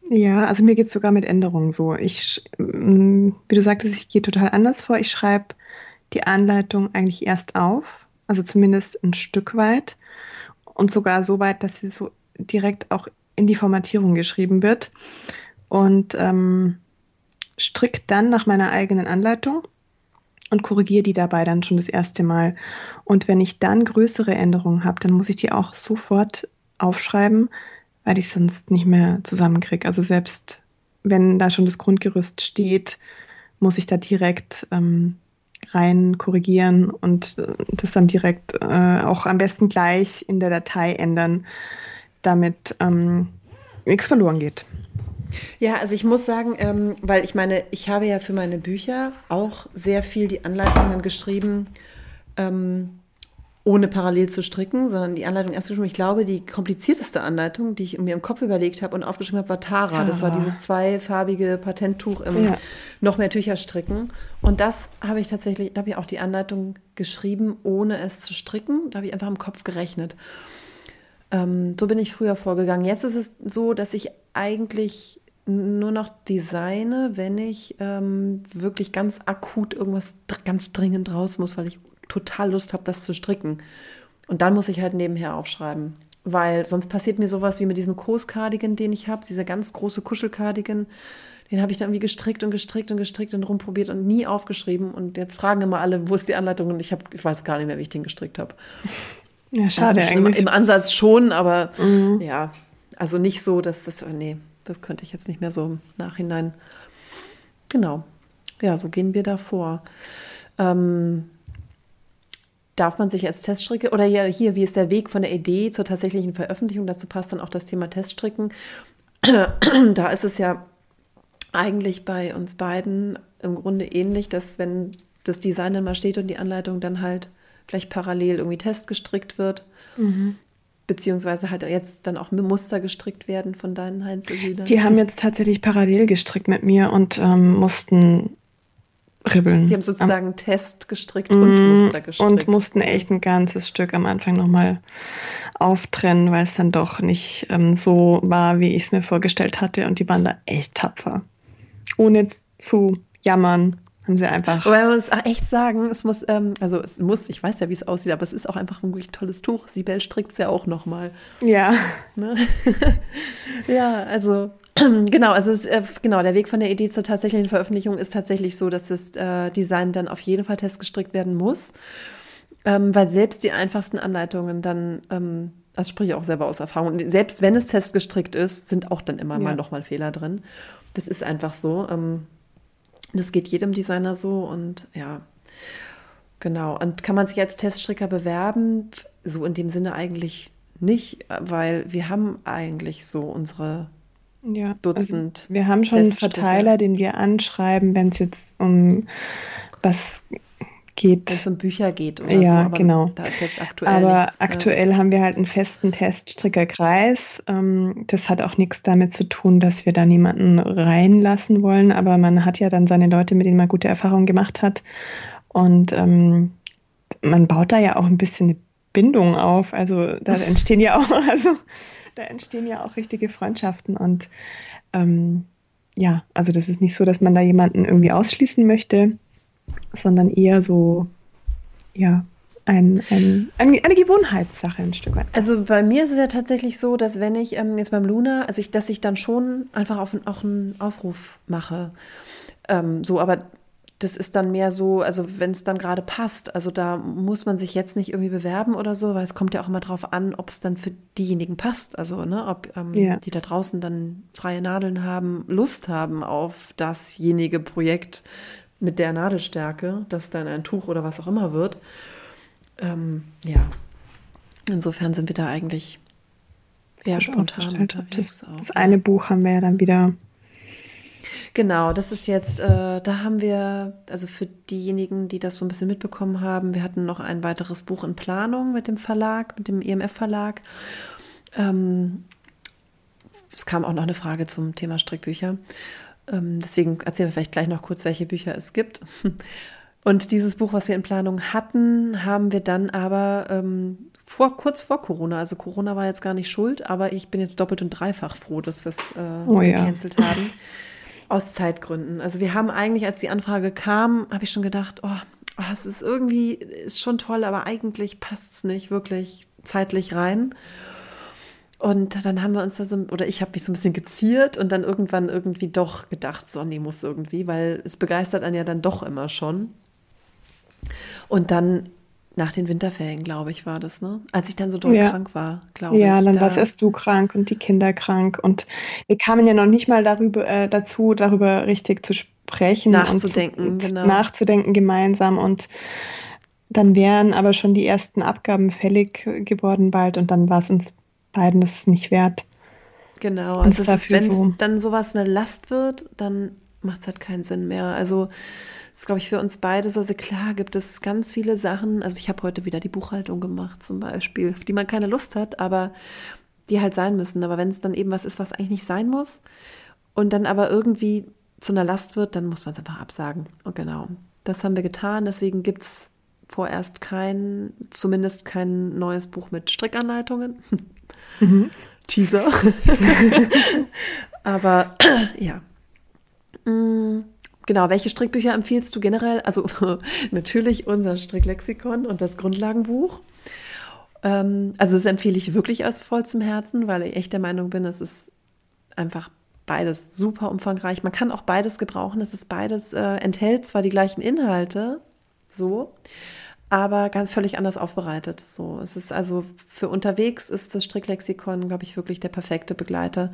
Ja, also mir geht es sogar mit Änderungen so. Ich, mm, wie du sagtest, ich gehe total anders vor. Ich schreibe die Anleitung eigentlich erst auf, also zumindest ein Stück weit und sogar so weit, dass sie so direkt auch in die Formatierung geschrieben wird und ähm, strickt dann nach meiner eigenen Anleitung. Und und korrigiere die dabei dann schon das erste Mal. Und wenn ich dann größere Änderungen habe, dann muss ich die auch sofort aufschreiben, weil ich sonst nicht mehr zusammenkriege. Also selbst wenn da schon das Grundgerüst steht, muss ich da direkt ähm, rein korrigieren und äh, das dann direkt äh, auch am besten gleich in der Datei ändern, damit ähm, nichts verloren geht. Ja, also ich muss sagen, ähm, weil ich meine, ich habe ja für meine Bücher auch sehr viel die Anleitungen geschrieben, ähm, ohne parallel zu stricken, sondern die Anleitung erst geschrieben. Ich glaube, die komplizierteste Anleitung, die ich mir im Kopf überlegt habe und aufgeschrieben habe, war Tara. Das war dieses zweifarbige Patenttuch im ja. noch mehr Tücher stricken. Und das habe ich tatsächlich, da habe ich auch die Anleitung geschrieben, ohne es zu stricken. Da habe ich einfach im Kopf gerechnet. Ähm, so bin ich früher vorgegangen. Jetzt ist es so, dass ich eigentlich nur noch designe, wenn ich ähm, wirklich ganz akut irgendwas ganz dringend raus muss, weil ich total Lust habe, das zu stricken. Und dann muss ich halt nebenher aufschreiben. Weil sonst passiert mir sowas wie mit diesem Kos-Cardigan, den ich habe, dieser ganz große Kuschelcardigan. Den habe ich dann irgendwie gestrickt und gestrickt und gestrickt und rumprobiert und nie aufgeschrieben. Und jetzt fragen immer alle, wo ist die Anleitung? Und ich, hab, ich weiß gar nicht mehr, wie ich den gestrickt habe. Ja, schade also eigentlich. Im Ansatz schon, aber mhm. ja, also nicht so, dass das, nee, das könnte ich jetzt nicht mehr so im Nachhinein. Genau. Ja, so gehen wir da vor. Ähm, darf man sich als Teststricke oder ja hier, wie ist der Weg von der Idee zur tatsächlichen Veröffentlichung? Dazu passt dann auch das Thema Teststricken. [clears throat] da ist es ja eigentlich bei uns beiden im Grunde ähnlich, dass wenn das Design dann mal steht und die Anleitung dann halt gleich parallel irgendwie testgestrickt wird. Mhm. Beziehungsweise halt jetzt dann auch Muster gestrickt werden von deinen Heinzelhütern. Die haben jetzt tatsächlich parallel gestrickt mit mir und ähm, mussten ribbeln. Die haben sozusagen am, Test gestrickt und mm, Muster gestrickt. Und mussten echt ein ganzes Stück am Anfang nochmal auftrennen, weil es dann doch nicht ähm, so war, wie ich es mir vorgestellt hatte. Und die waren da echt tapfer. Ohne zu jammern, haben sie einfach. Wobei man muss echt sagen, es muss, ähm, also es muss, ich weiß ja, wie es aussieht, aber es ist auch einfach ein wirklich tolles Tuch. Sibel strickt es ja auch nochmal. Ja. Ne? [laughs] ja, also [clears throat] genau, also es, äh, genau, der Weg von der Idee zur tatsächlichen Veröffentlichung ist tatsächlich so, dass das äh, Design dann auf jeden Fall testgestrickt werden muss, ähm, weil selbst die einfachsten Anleitungen dann, ähm, das spreche ich auch selber aus Erfahrung, und selbst wenn es testgestrickt ist, sind auch dann immer ja. mal nochmal Fehler drin. Das ist einfach so. Ähm, das geht jedem Designer so und ja, genau. Und kann man sich als Teststricker bewerben? So in dem Sinne eigentlich nicht, weil wir haben eigentlich so unsere ja, also Dutzend. Also wir haben schon einen Verteiler, den wir anschreiben, wenn es jetzt um was geht. Wenn es um Bücher geht oder ja, so. Aber genau. Da ist jetzt aktuell Aber nichts, aktuell ne? haben wir halt einen festen Teststrickerkreis. Ähm, das hat auch nichts damit zu tun, dass wir da niemanden reinlassen wollen. Aber man hat ja dann seine Leute, mit denen man gute Erfahrungen gemacht hat. Und ähm, man baut da ja auch ein bisschen eine Bindung auf. Also da [laughs] entstehen ja auch, also da entstehen ja auch richtige Freundschaften und ähm, ja, also das ist nicht so, dass man da jemanden irgendwie ausschließen möchte, sondern eher so, ja, ein, ein, ein, eine Gewohnheitssache ein Stück weit. Also bei mir ist es ja tatsächlich so, dass wenn ich ähm, jetzt beim Luna, also ich, dass ich dann schon einfach auf, auch einen Aufruf mache. Ähm, so, aber das ist dann mehr so, also wenn es dann gerade passt, also da muss man sich jetzt nicht irgendwie bewerben oder so, weil es kommt ja auch immer drauf an, ob es dann für diejenigen passt, also ne, ob ähm, ja. die da draußen dann freie Nadeln haben, Lust haben auf dasjenige Projekt mit der Nadelstärke, das dann ein Tuch oder was auch immer wird. Ähm, ja, insofern sind wir da eigentlich eher spontan. Das, auch, das eine Buch haben wir ja dann wieder Genau, das ist jetzt, äh, da haben wir, also für diejenigen, die das so ein bisschen mitbekommen haben, wir hatten noch ein weiteres Buch in Planung mit dem Verlag, mit dem EMF-Verlag. Ähm, es kam auch noch eine Frage zum Thema Strickbücher. Ähm, deswegen erzählen wir vielleicht gleich noch kurz, welche Bücher es gibt. Und dieses Buch, was wir in Planung hatten, haben wir dann aber ähm, vor, kurz vor Corona, also Corona war jetzt gar nicht schuld, aber ich bin jetzt doppelt und dreifach froh, dass wir es äh, oh, gecancelt ja. haben. Aus Zeitgründen. Also wir haben eigentlich, als die Anfrage kam, habe ich schon gedacht, oh, oh, es ist irgendwie, ist schon toll, aber eigentlich passt es nicht wirklich zeitlich rein. Und dann haben wir uns da so, oder ich habe mich so ein bisschen geziert und dann irgendwann irgendwie doch gedacht, so, nee, muss irgendwie, weil es begeistert einen ja dann doch immer schon. Und dann nach den Winterferien, glaube ich, war das, ne? Als ich dann so doll ja. krank war, glaube ja, ich. Ja, dann da warst erst du krank und die Kinder krank. Und wir kamen ja noch nicht mal darüber, äh, dazu, darüber richtig zu sprechen. Nachzudenken, und genau. Nachzudenken gemeinsam. Und dann wären aber schon die ersten Abgaben fällig geworden bald. Und dann war es uns beiden das nicht wert. Genau, also wenn so dann sowas eine Last wird, dann macht es halt keinen Sinn mehr. Also das ist, glaube ich, für uns beide so, also klar gibt es ganz viele Sachen. Also ich habe heute wieder die Buchhaltung gemacht zum Beispiel, auf die man keine Lust hat, aber die halt sein müssen. Aber wenn es dann eben was ist, was eigentlich nicht sein muss und dann aber irgendwie zu einer Last wird, dann muss man es einfach absagen. Und genau, das haben wir getan. Deswegen gibt es vorerst kein, zumindest kein neues Buch mit Strickanleitungen. [laughs] Mhm. [laughs] Teaser. [laughs] aber [clears throat] ja. Mm. Genau, welche Strickbücher empfiehlst du generell? Also [laughs] natürlich unser Stricklexikon und das Grundlagenbuch. Ähm, also das empfehle ich wirklich aus vollstem Herzen, weil ich echt der Meinung bin, es ist einfach beides super umfangreich. Man kann auch beides gebrauchen. Es ist beides äh, enthält zwar die gleichen Inhalte, so, aber ganz völlig anders aufbereitet. So, es ist also für unterwegs ist das Stricklexikon, glaube ich, wirklich der perfekte Begleiter.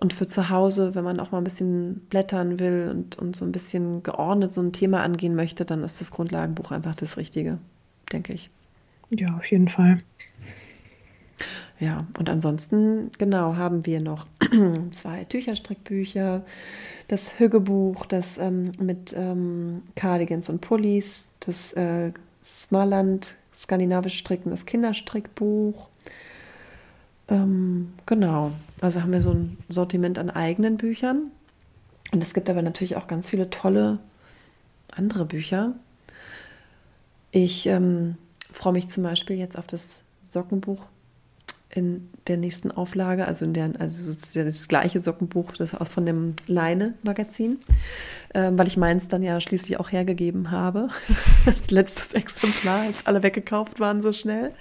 Und für zu Hause, wenn man auch mal ein bisschen blättern will und, und so ein bisschen geordnet so ein Thema angehen möchte, dann ist das Grundlagenbuch einfach das Richtige, denke ich. Ja, auf jeden Fall. Ja, und ansonsten, genau, haben wir noch [clears throat] zwei Tücherstrickbücher, das Hüggebuch, das ähm, mit ähm, Cardigans und Pullis, das äh, Smaland skandinavisch Stricken, das Kinderstrickbuch. Ähm, genau, also haben wir so ein Sortiment an eigenen Büchern. Und es gibt aber natürlich auch ganz viele tolle andere Bücher. Ich ähm, freue mich zum Beispiel jetzt auf das Sockenbuch in der nächsten Auflage, also in der, also das gleiche Sockenbuch, das aus von dem Leine-Magazin, äh, weil ich meins dann ja schließlich auch hergegeben habe. [laughs] als letztes Exemplar, als alle weggekauft waren so schnell.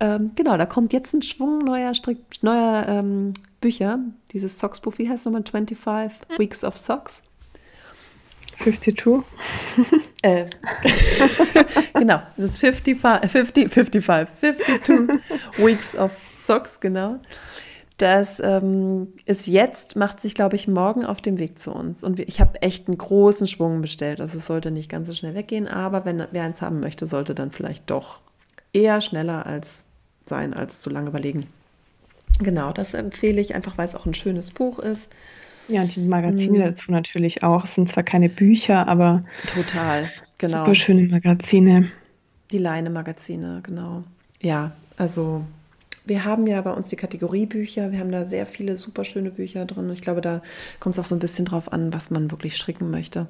Ähm, genau, da kommt jetzt ein Schwung neuer, Strick, neuer ähm, Bücher. Dieses Socks-Buch, wie heißt es nochmal? 25 Weeks of Socks. 52. äh, [laughs] genau, das ist 55, 50, 55, 52 Weeks of Socks, genau. Das ähm, ist jetzt, macht sich, glaube ich, morgen auf dem Weg zu uns. Und ich habe echt einen großen Schwung bestellt. Also es sollte nicht ganz so schnell weggehen, aber wenn wer eins haben möchte, sollte dann vielleicht doch eher schneller als sein, als zu lange überlegen. Genau, das empfehle ich einfach, weil es auch ein schönes Buch ist. Ja, und die Magazine mhm. dazu natürlich auch. Es sind zwar keine Bücher, aber total, genau. Super schöne Magazine. Die Leine-Magazine, genau. Ja, also wir haben ja bei uns die Kategorie Bücher. Wir haben da sehr viele super schöne Bücher drin. Ich glaube, da kommt es auch so ein bisschen drauf an, was man wirklich stricken möchte.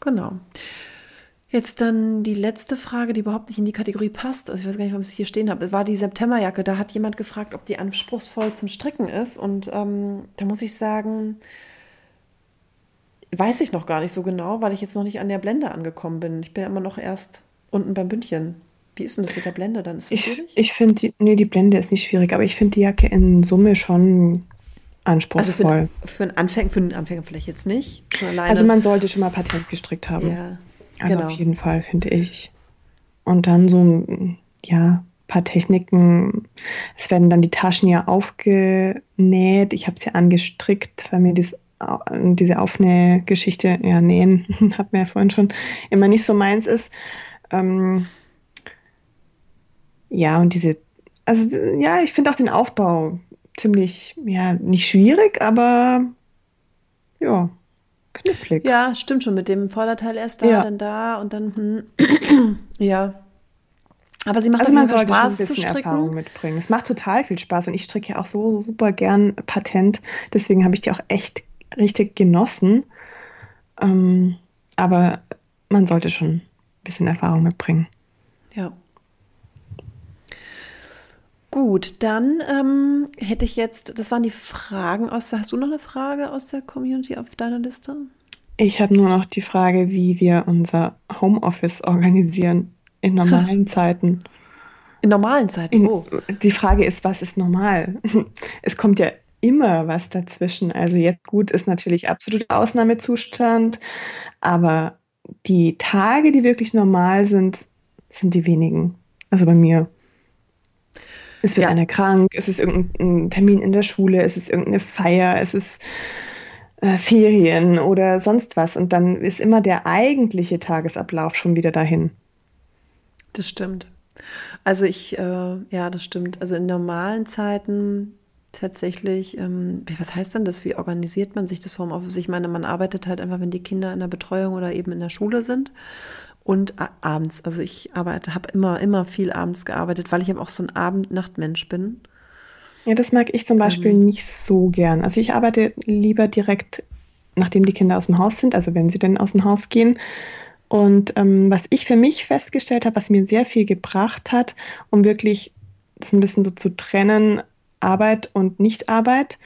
Genau. Jetzt dann die letzte Frage, die überhaupt nicht in die Kategorie passt. Also ich weiß gar nicht, warum ich es hier stehen habe. Es war die Septemberjacke. Da hat jemand gefragt, ob die anspruchsvoll zum Stricken ist. Und ähm, da muss ich sagen, weiß ich noch gar nicht so genau, weil ich jetzt noch nicht an der Blende angekommen bin. Ich bin ja immer noch erst unten beim Bündchen. Wie ist denn das mit der Blende dann? Ist das ich, schwierig? Ich finde, die, nee, die Blende ist nicht schwierig, aber ich finde die Jacke in Summe schon anspruchsvoll. Also für, für, einen Anfänger, für einen Anfänger vielleicht jetzt nicht. Also man sollte schon mal Patent gestrickt haben. Ja, also genau. auf jeden Fall, finde ich. Und dann so, ja, paar Techniken. Es werden dann die Taschen ja aufgenäht. Ich habe sie angestrickt, weil mir dies, diese Aufnähgeschichte, ja, nähen, [laughs] hat mir ja vorhin schon immer nicht so meins ist. Ähm, ja, und diese, also ja, ich finde auch den Aufbau ziemlich, ja, nicht schwierig, aber ja, knifflig. Ja, stimmt schon. Mit dem Vorderteil erst da, ja. dann da und dann, hm. [clears throat] ja. Aber sie macht also man sollte Spaß ein bisschen zu stricken. Erfahrung mitbringen. Es macht total viel Spaß und ich stricke ja auch so super gern Patent. Deswegen habe ich die auch echt richtig genossen. Ähm, aber man sollte schon ein bisschen Erfahrung mitbringen. Ja. Gut, dann ähm, hätte ich jetzt, das waren die Fragen aus, hast du noch eine Frage aus der Community auf deiner Liste? Ich habe nur noch die Frage, wie wir unser Homeoffice organisieren in normalen [laughs] Zeiten. In normalen Zeiten? oh. Die Frage ist, was ist normal? [laughs] Es kommt ja immer was dazwischen. Also jetzt gut ist natürlich absolut Ausnahmezustand, aber die Tage, die wirklich normal sind, sind die wenigen. Also bei mir. Es wird ja. einer krank, es ist irgendein Termin in der Schule, es ist irgendeine Feier, es ist äh, Ferien oder sonst was. Und dann ist immer der eigentliche Tagesablauf schon wieder dahin. Das stimmt. Also ich, äh, ja, das stimmt. Also in normalen Zeiten tatsächlich, ähm, was heißt denn das? Wie organisiert man sich das Homeoffice? Ich meine, man arbeitet halt einfach, wenn die Kinder in der Betreuung oder eben in der Schule sind und abends. Also ich arbeite, habe immer, immer viel abends gearbeitet, weil ich eben auch so ein Abend-Nacht-Mensch bin. Ja, das mag ich zum Beispiel ähm, nicht so gern. Also ich arbeite lieber direkt, nachdem die Kinder aus dem Haus sind, also wenn sie denn aus dem Haus gehen. Und ähm, was ich für mich festgestellt habe, was mir sehr viel gebracht hat, um wirklich das ein bisschen so zu trennen, Arbeit und Nichtarbeit.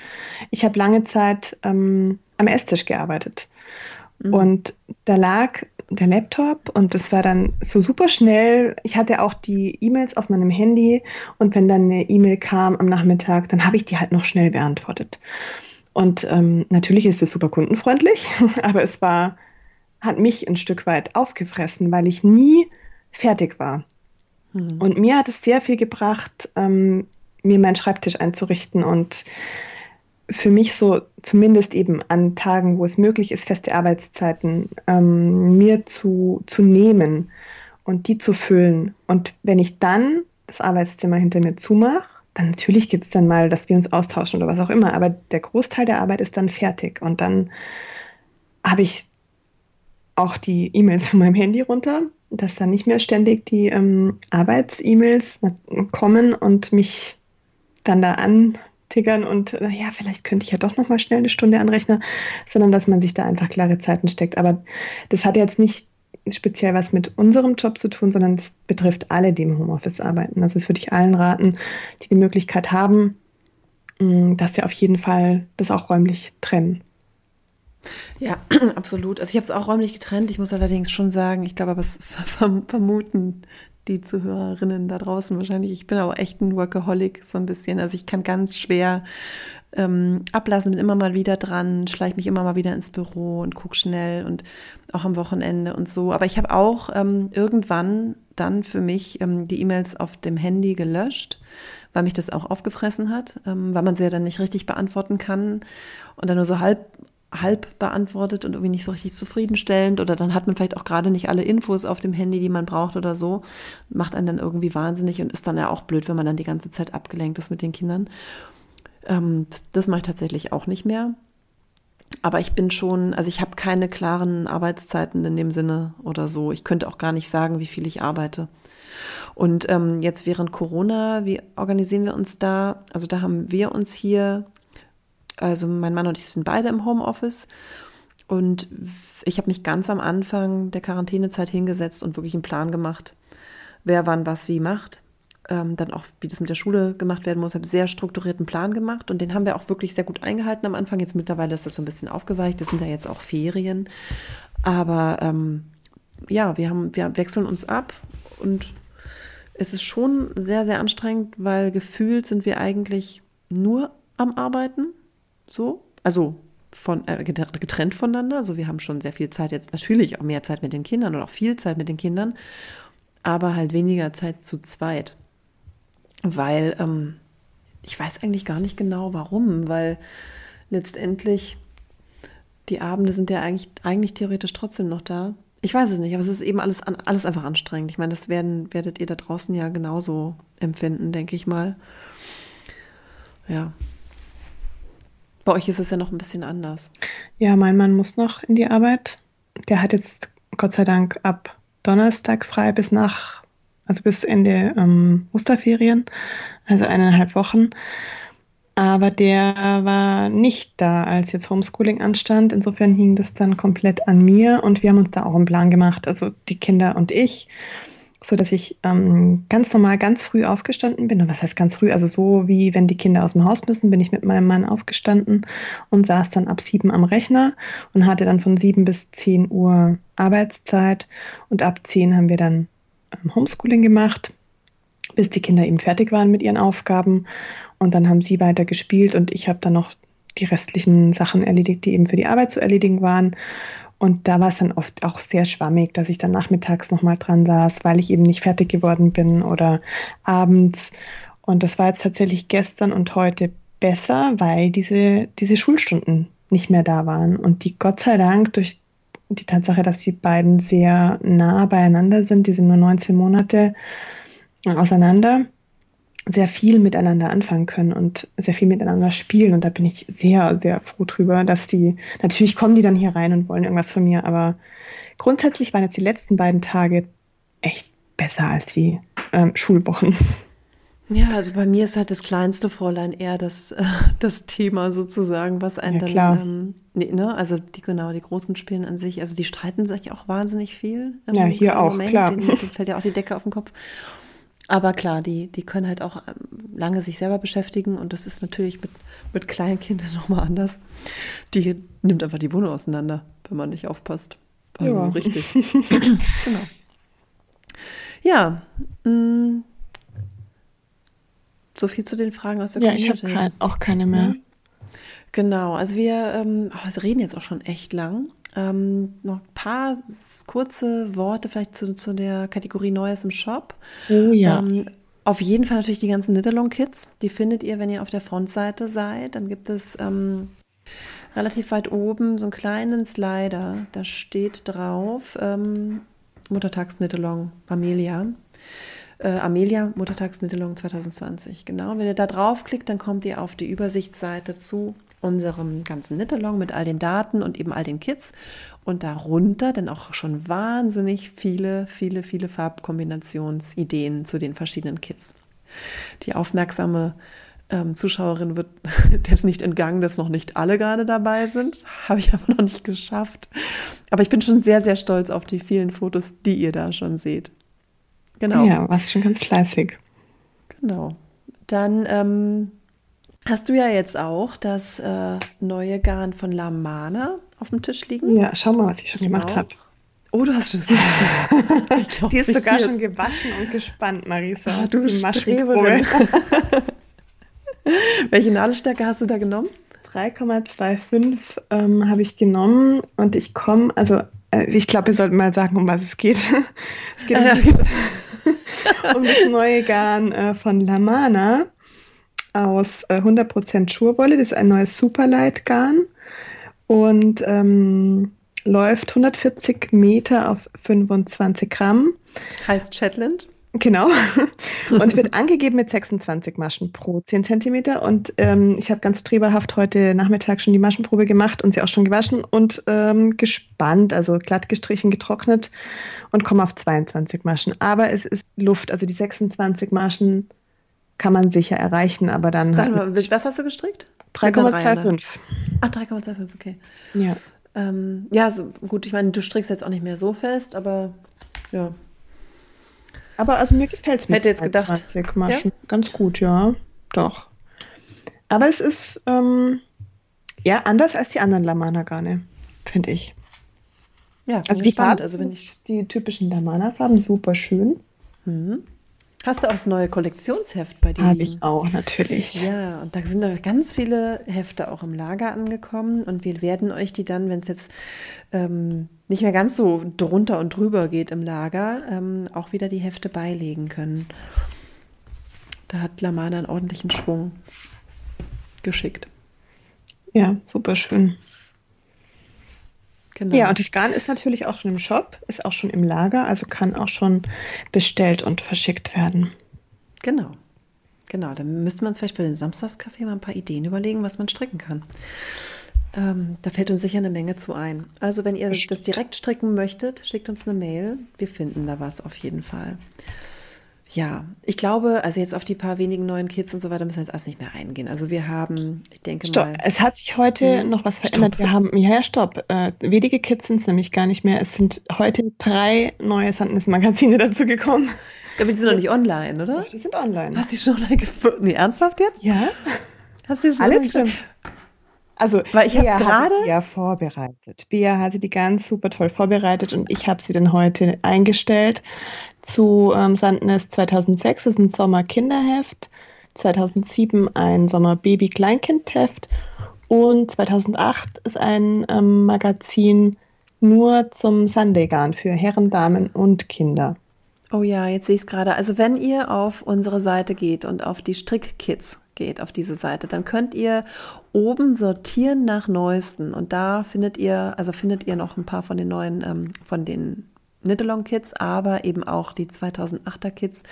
Ich habe lange Zeit ähm, am Esstisch gearbeitet. Mhm. Und da lag der Laptop und das war dann so super schnell. Ich hatte auch die E-Mails auf meinem Handy und wenn dann eine E-Mail kam am Nachmittag, dann habe ich die halt noch schnell beantwortet. Und ähm, natürlich ist es super kundenfreundlich, [laughs] aber es war, hat mich ein Stück weit aufgefressen, weil ich nie fertig war. Mhm. Und mir hat es sehr viel gebracht, ähm, mir meinen Schreibtisch einzurichten und für mich so zumindest eben an Tagen, wo es möglich ist, feste Arbeitszeiten ähm, mir zu, zu nehmen und die zu füllen. Und wenn ich dann das Arbeitszimmer hinter mir zumache, dann natürlich gibt es dann mal, dass wir uns austauschen oder was auch immer, aber der Großteil der Arbeit ist dann fertig und dann habe ich auch die E-Mails von meinem Handy runter, dass dann nicht mehr ständig die ähm, Arbeits-E-Mails kommen und mich dann da an tickern und ja, vielleicht könnte ich ja doch noch mal schnell eine Stunde anrechnen, sondern dass man sich da einfach klare Zeiten steckt. Aber das hat jetzt nicht speziell was mit unserem Job zu tun, sondern das betrifft alle, die im Homeoffice arbeiten. Also das würde ich allen raten, die die Möglichkeit haben, mm, dass sie auf jeden Fall das auch räumlich trennen. Ja, [clears throat] absolut. Also ich habe es auch räumlich getrennt. Ich muss allerdings schon sagen, ich glaube, aber es [laughs] vermuten die Zuhörerinnen da draußen wahrscheinlich. Ich bin auch echt ein Workaholic so ein bisschen. Also ich kann ganz schwer ähm, ablassen, bin immer mal wieder dran, schleiche mich immer mal wieder ins Büro und gucke schnell und auch am Wochenende und so. Aber ich habe auch ähm, irgendwann dann für mich ähm, die E-Mails auf dem Handy gelöscht, weil mich das auch aufgefressen hat, ähm, weil man sie ja dann nicht richtig beantworten kann und dann nur so halb halb beantwortet und irgendwie nicht so richtig zufriedenstellend oder dann hat man vielleicht auch gerade nicht alle Infos auf dem Handy, die man braucht oder so, macht einen dann irgendwie wahnsinnig und ist dann ja auch blöd, wenn man dann die ganze Zeit abgelenkt ist mit den Kindern. Ähm, das, mache ich tatsächlich auch nicht mehr. Aber ich bin schon, also ich habe keine klaren Arbeitszeiten in dem Sinne oder so. Ich könnte auch gar nicht sagen, wie viel ich arbeite. Und ähm, jetzt während Corona, wie organisieren wir uns da? Also da haben wir uns hier also mein Mann und ich sind beide im Homeoffice und ich habe mich ganz am Anfang der Quarantänezeit hingesetzt und wirklich einen Plan gemacht, wer wann was wie macht. Ähm, dann auch, wie das mit der Schule gemacht werden muss. Habe sehr strukturierten Plan gemacht und den haben wir auch wirklich sehr gut eingehalten am Anfang. Jetzt mittlerweile ist das so ein bisschen aufgeweicht. Das sind ja jetzt auch Ferien. Aber ähm, ja, wir, haben, wir wechseln uns ab und es ist schon sehr, sehr anstrengend, weil gefühlt sind wir eigentlich nur am Arbeiten so. Also von, äh, getrennt voneinander. Also wir haben schon sehr viel Zeit jetzt, natürlich auch mehr Zeit mit den Kindern und auch viel Zeit mit den Kindern, aber halt weniger Zeit zu zweit. Weil ähm, ich weiß eigentlich gar nicht genau warum, weil letztendlich die Abende sind ja eigentlich, eigentlich theoretisch trotzdem noch da. Ich weiß es nicht, aber es ist eben alles, alles einfach anstrengend. Ich meine, das werden, werdet ihr da draußen ja genauso empfinden, denke ich mal. Ja, bei euch ist es ja noch ein bisschen anders. Ja, mein Mann muss noch in die Arbeit. Der hat jetzt Gott sei Dank ab Donnerstag frei bis nach, also bis Ende ähm, Osterferien, also eineinhalb Wochen. Aber der war nicht da, als jetzt Homeschooling anstand. Insofern hing das dann komplett an mir und wir haben uns da auch einen Plan gemacht, also die Kinder und ich so dass ich ähm, ganz normal ganz früh aufgestanden bin. Und was heißt ganz früh? Also so wie wenn die Kinder aus dem Haus müssen, bin ich mit meinem Mann aufgestanden und saß dann ab sieben am Rechner und hatte dann von sieben bis zehn Uhr Arbeitszeit. Und ab zehn haben wir dann ähm, Homeschooling gemacht, bis die Kinder eben fertig waren mit ihren Aufgaben. Und dann haben sie weiter gespielt und ich habe dann noch die restlichen Sachen erledigt, die eben für die Arbeit zu erledigen waren. Und da war es dann oft auch sehr schwammig, dass ich dann nachmittags nochmal dran saß, weil ich eben nicht fertig geworden bin oder abends. Und das war jetzt tatsächlich gestern und heute besser, weil diese, diese Schulstunden nicht mehr da waren und die Gott sei Dank durch die Tatsache, dass die beiden sehr nah beieinander sind, die sind nur 19 Monate auseinander, sehr viel miteinander anfangen können und sehr viel miteinander spielen. Und da bin ich sehr, sehr froh drüber, dass die, natürlich kommen die dann hier rein und wollen irgendwas von mir, aber grundsätzlich waren jetzt die letzten beiden Tage echt besser als die ähm, Schulwochen. Ja, also bei mir ist halt das kleinste Fräulein eher das, äh, das Thema sozusagen, was einen ja, dann, ähm, nee, ne, also die genau, die großen spielen an sich, also die streiten sich auch wahnsinnig viel. Ja, hier auch, Moment, klar. Denen, denen fällt ja auch die Decke auf den Kopf. Aber klar, die, die können halt auch ähm, lange sich selber beschäftigen und das ist natürlich mit, mit kleinen Kindern [laughs] nochmal anders. Die nimmt einfach die Wohnung auseinander, wenn man nicht aufpasst. Also ja. richtig. [laughs] genau. Ja, mh, mm, so viel zu den Fragen aus der ja, Community. Ja, ich habe auch keine mehr. Genau, also wir, ähm, oh, reden jetzt auch schon echt lang. Ähm, noch ein paar kurze Worte vielleicht zu, zu der Kategorie Neues im Shop. Oh ja. Ähm, auf jeden Fall natürlich die ganzen Knittalong-Kits. Die findet ihr, wenn ihr auf der Frontseite seid. Dann gibt es ähm, relativ weit oben so einen kleinen Slider. Da steht drauf ähm, Muttertags-Knittalong Amelia. Äh, Amelia Muttertags-Knittalong 2020. Genau, und wenn ihr da draufklickt, dann kommt ihr auf die Übersichtsseite zu unserem ganzen Knit-Along mit all den Daten und eben all den Kits und darunter dann auch schon wahnsinnig viele, viele, viele Farbkombinationsideen zu den verschiedenen Kits. Die aufmerksame ähm, Zuschauerin wird [laughs] jetzt nicht entgangen, dass noch nicht alle gerade dabei sind. Habe ich aber noch nicht geschafft. Aber ich bin schon sehr, sehr stolz auf die vielen Fotos, die ihr da schon seht. Genau. Ja, warst schon ganz fleißig. Genau. Dann ähm, Hast du ja jetzt auch das äh, neue Garn von La Mana auf dem Tisch liegen? Ja, schau mal, was ich schon ich gemacht habe. Oh, du hast es gewaschen. [laughs] Die ist sogar schon gewaschen und gespannt, Marisa. Ah, du Streberin. [laughs] Welche Nadelstärke hast du da genommen? 3,25 ähm, habe ich genommen und ich komme, also äh, ich glaube, wir sollten mal sagen, um was es geht. es geht um, um das neue Garn äh, von Lamana aus äh, 100% Schurwolle. Das ist ein neues Superlight-Garn und ähm, läuft 140 Meter auf 25 Gramm. Heißt Shetland? Genau. [laughs] Und wird angegeben mit 26 Maschen pro 10 Zentimeter. Und ähm, ich habe ganz streberhaft heute Nachmittag schon die Maschenprobe gemacht und sie auch schon gewaschen und ähm, gespannt, also glatt gestrichen, getrocknet und komme auf 22 Maschen. Aber es ist Luft, also die 26 Maschen kann man sicher erreichen, aber dann. Sag mal, was hast du gestrickt? 3,25. Ach, 3,25, okay. Ja. Ähm, ja, so, gut, ich meine, du strickst jetzt auch nicht mehr so fest, aber ja. Aber also mir gefällt es mit Hätte jetzt gedacht. Maschen ja? ganz gut, ja. Doch. Aber es ist ähm, ja anders als die anderen Lamana-Garne, finde ich. Ja, also die Farben, also wenn ich die typischen Lamana-Farben super schön. Mhm. Hast du auch das neue Kollektionsheft bei dir? Habe ich auch, natürlich. Ja, und da sind noch ganz viele Hefte auch im Lager angekommen und wir werden euch die dann, wenn es jetzt ähm, nicht mehr ganz so drunter und drüber geht im Lager, ähm, auch wieder die Hefte beilegen können. Da hat Lamana einen ordentlichen Schwung geschickt. Ja, super schön. Genau. Ja, und das Garn ist natürlich auch schon im Shop, ist auch schon im Lager, also kann auch schon bestellt und verschickt werden. Genau. Genau, dann müsste man uns vielleicht für den Samstagscafé mal ein paar Ideen überlegen, was man stricken kann. Ähm, da fällt uns sicher eine Menge zu ein. Also wenn ihr Bestimmt. das direkt stricken möchtet, schickt uns eine Mail. Wir finden da was auf jeden Fall. Ja, ich glaube, also jetzt auf die paar wenigen neuen Kids und so weiter müssen wir jetzt alles nicht mehr eingehen. Also wir haben, ich denke stopp. mal. Es hat sich heute hm, noch was verändert. Stopp. Wir haben, ja, stopp. Äh, wenige Kids sind es nämlich gar nicht mehr. Es sind heute drei neue Sandnes-Magazine [laughs] dazu gekommen. Aber die sind noch nicht online, oder? Doch, die sind online. Hast du die schon online gefunden? Nee, ernsthaft jetzt? Ja. Hast du die schon Alles drin. Also, Weil ich habe gerade ja vorbereitet. Bea hatte die ganz super toll vorbereitet und ich habe sie dann heute eingestellt zu ähm, Sandnest 2006 ist ein Sommer-Kinderheft, 2007 ein Sommer-Baby-Kleinkindheft und 2008 ist ein ähm, Magazin nur zum Sunday Garn für Herren, Damen und Kinder. Oh ja, jetzt sehe ich es gerade. Also wenn ihr auf unsere Seite geht und auf die Strickkits geht, auf diese Seite, dann könnt ihr oben sortieren nach neuesten und da findet ihr, also findet ihr noch ein paar von den neuen, ähm, von den Knit-Along Kids, aber eben auch die 2008er Kids.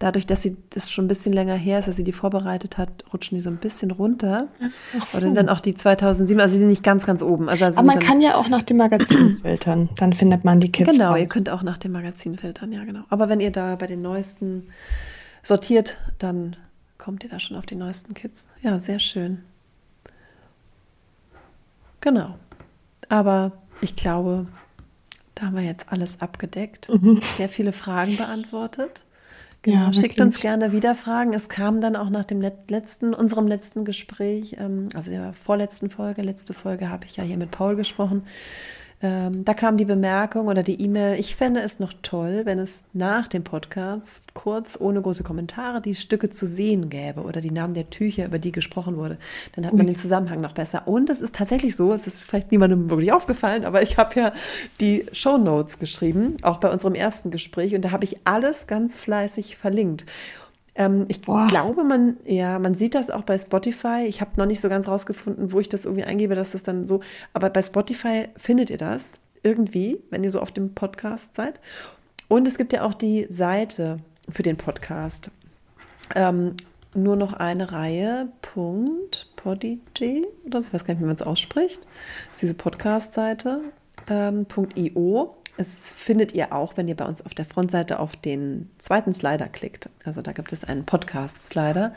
Dadurch, dass sie das schon ein bisschen länger her ist, dass sie die vorbereitet hat, rutschen die so ein bisschen runter. So. Oder sind dann auch die 2007, also sie sind nicht ganz, ganz oben. Also aber man kann ja auch nach dem Magazin [clears throat] filtern, dann findet man die Kids. Genau, raus. ihr könnt auch nach dem Magazin filtern, ja genau. Aber wenn ihr da bei den neuesten sortiert, dann kommt ihr da schon auf die neuesten Kids. Ja, sehr schön. Genau. Aber ich glaube, da haben wir jetzt alles abgedeckt. Mhm. Sehr viele Fragen beantwortet. Genau, ja, schickt uns gerne wieder Fragen. Es kam dann auch nach dem letzten, unserem letzten Gespräch, ähm, also der vorletzten Folge, letzte Folge habe ich ja hier mit Paul gesprochen, ähm, da kam die Bemerkung oder die E-Mail, ich fände es noch toll, wenn es nach dem Podcast kurz ohne große Kommentare die Stücke zu sehen gäbe oder die Namen der Tücher, über die gesprochen wurde. Dann hat man den Zusammenhang noch besser. Und es ist tatsächlich so, es ist vielleicht niemandem wirklich aufgefallen, aber ich habe ja die Show Notes geschrieben, auch bei unserem ersten Gespräch und da habe ich alles ganz fleißig verlinkt. Ähm, ich Boah. glaube, man, ja, man sieht das auch bei Spotify. Ich habe noch nicht so ganz rausgefunden, wo ich das irgendwie eingebe, dass das dann so, aber bei Spotify findet ihr das irgendwie, wenn ihr so auf dem Podcast seid. Und es gibt ja auch die Seite für den Podcast. Ähm, nur noch eine Reihe, Punkt, Podigy, oder so, ich weiß gar nicht, wie man es ausspricht. Das ist diese Podcast-Seite, ähm, .io. Es findet ihr auch, wenn ihr bei uns auf der Frontseite auf den zweiten Slider klickt. Also da gibt es einen Podcast-Slider.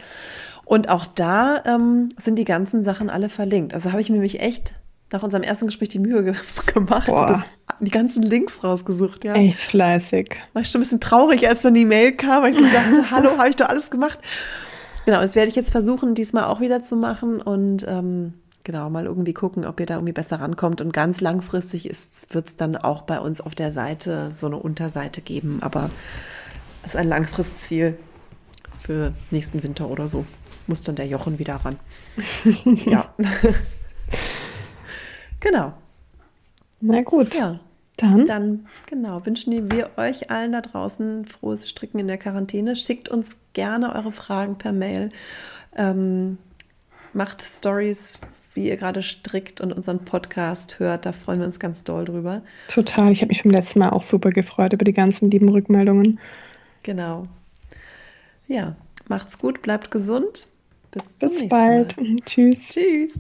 Und auch da ähm, sind die ganzen Sachen alle verlinkt. Also habe ich mir nämlich echt nach unserem ersten Gespräch die Mühe ge [laughs] gemacht und das, die ganzen Links rausgesucht. Ja. Echt fleißig. War ich schon ein bisschen traurig, als dann die Mail kam, weil ich so dachte, [laughs] hallo, habe ich doch alles gemacht. Genau, das werde ich jetzt versuchen, diesmal auch wieder zu machen und ähm, genau, mal irgendwie gucken, ob ihr da irgendwie besser rankommt. Und ganz langfristig wird es dann auch bei uns auf der Seite so eine Unterseite geben. Aber das ist ein Langfristziel für nächsten Winter oder so. Muss dann der Jochen wieder ran. [laughs] ja. [laughs] genau. Na gut. Ja. Dann? Dann, genau, wünschen wir euch allen da draußen frohes Stricken in der Quarantäne. Schickt uns gerne eure Fragen per Mail. Ähm, macht Stories wie ihr gerade strickt und unseren Podcast hört. Da freuen wir uns ganz doll drüber. Total. Ich habe mich beim letzten Mal auch super gefreut über die ganzen lieben Rückmeldungen. Genau. Ja, macht's gut, bleibt gesund. Bis zum Bis nächsten bald. Mal. Tschüss. Tschüss.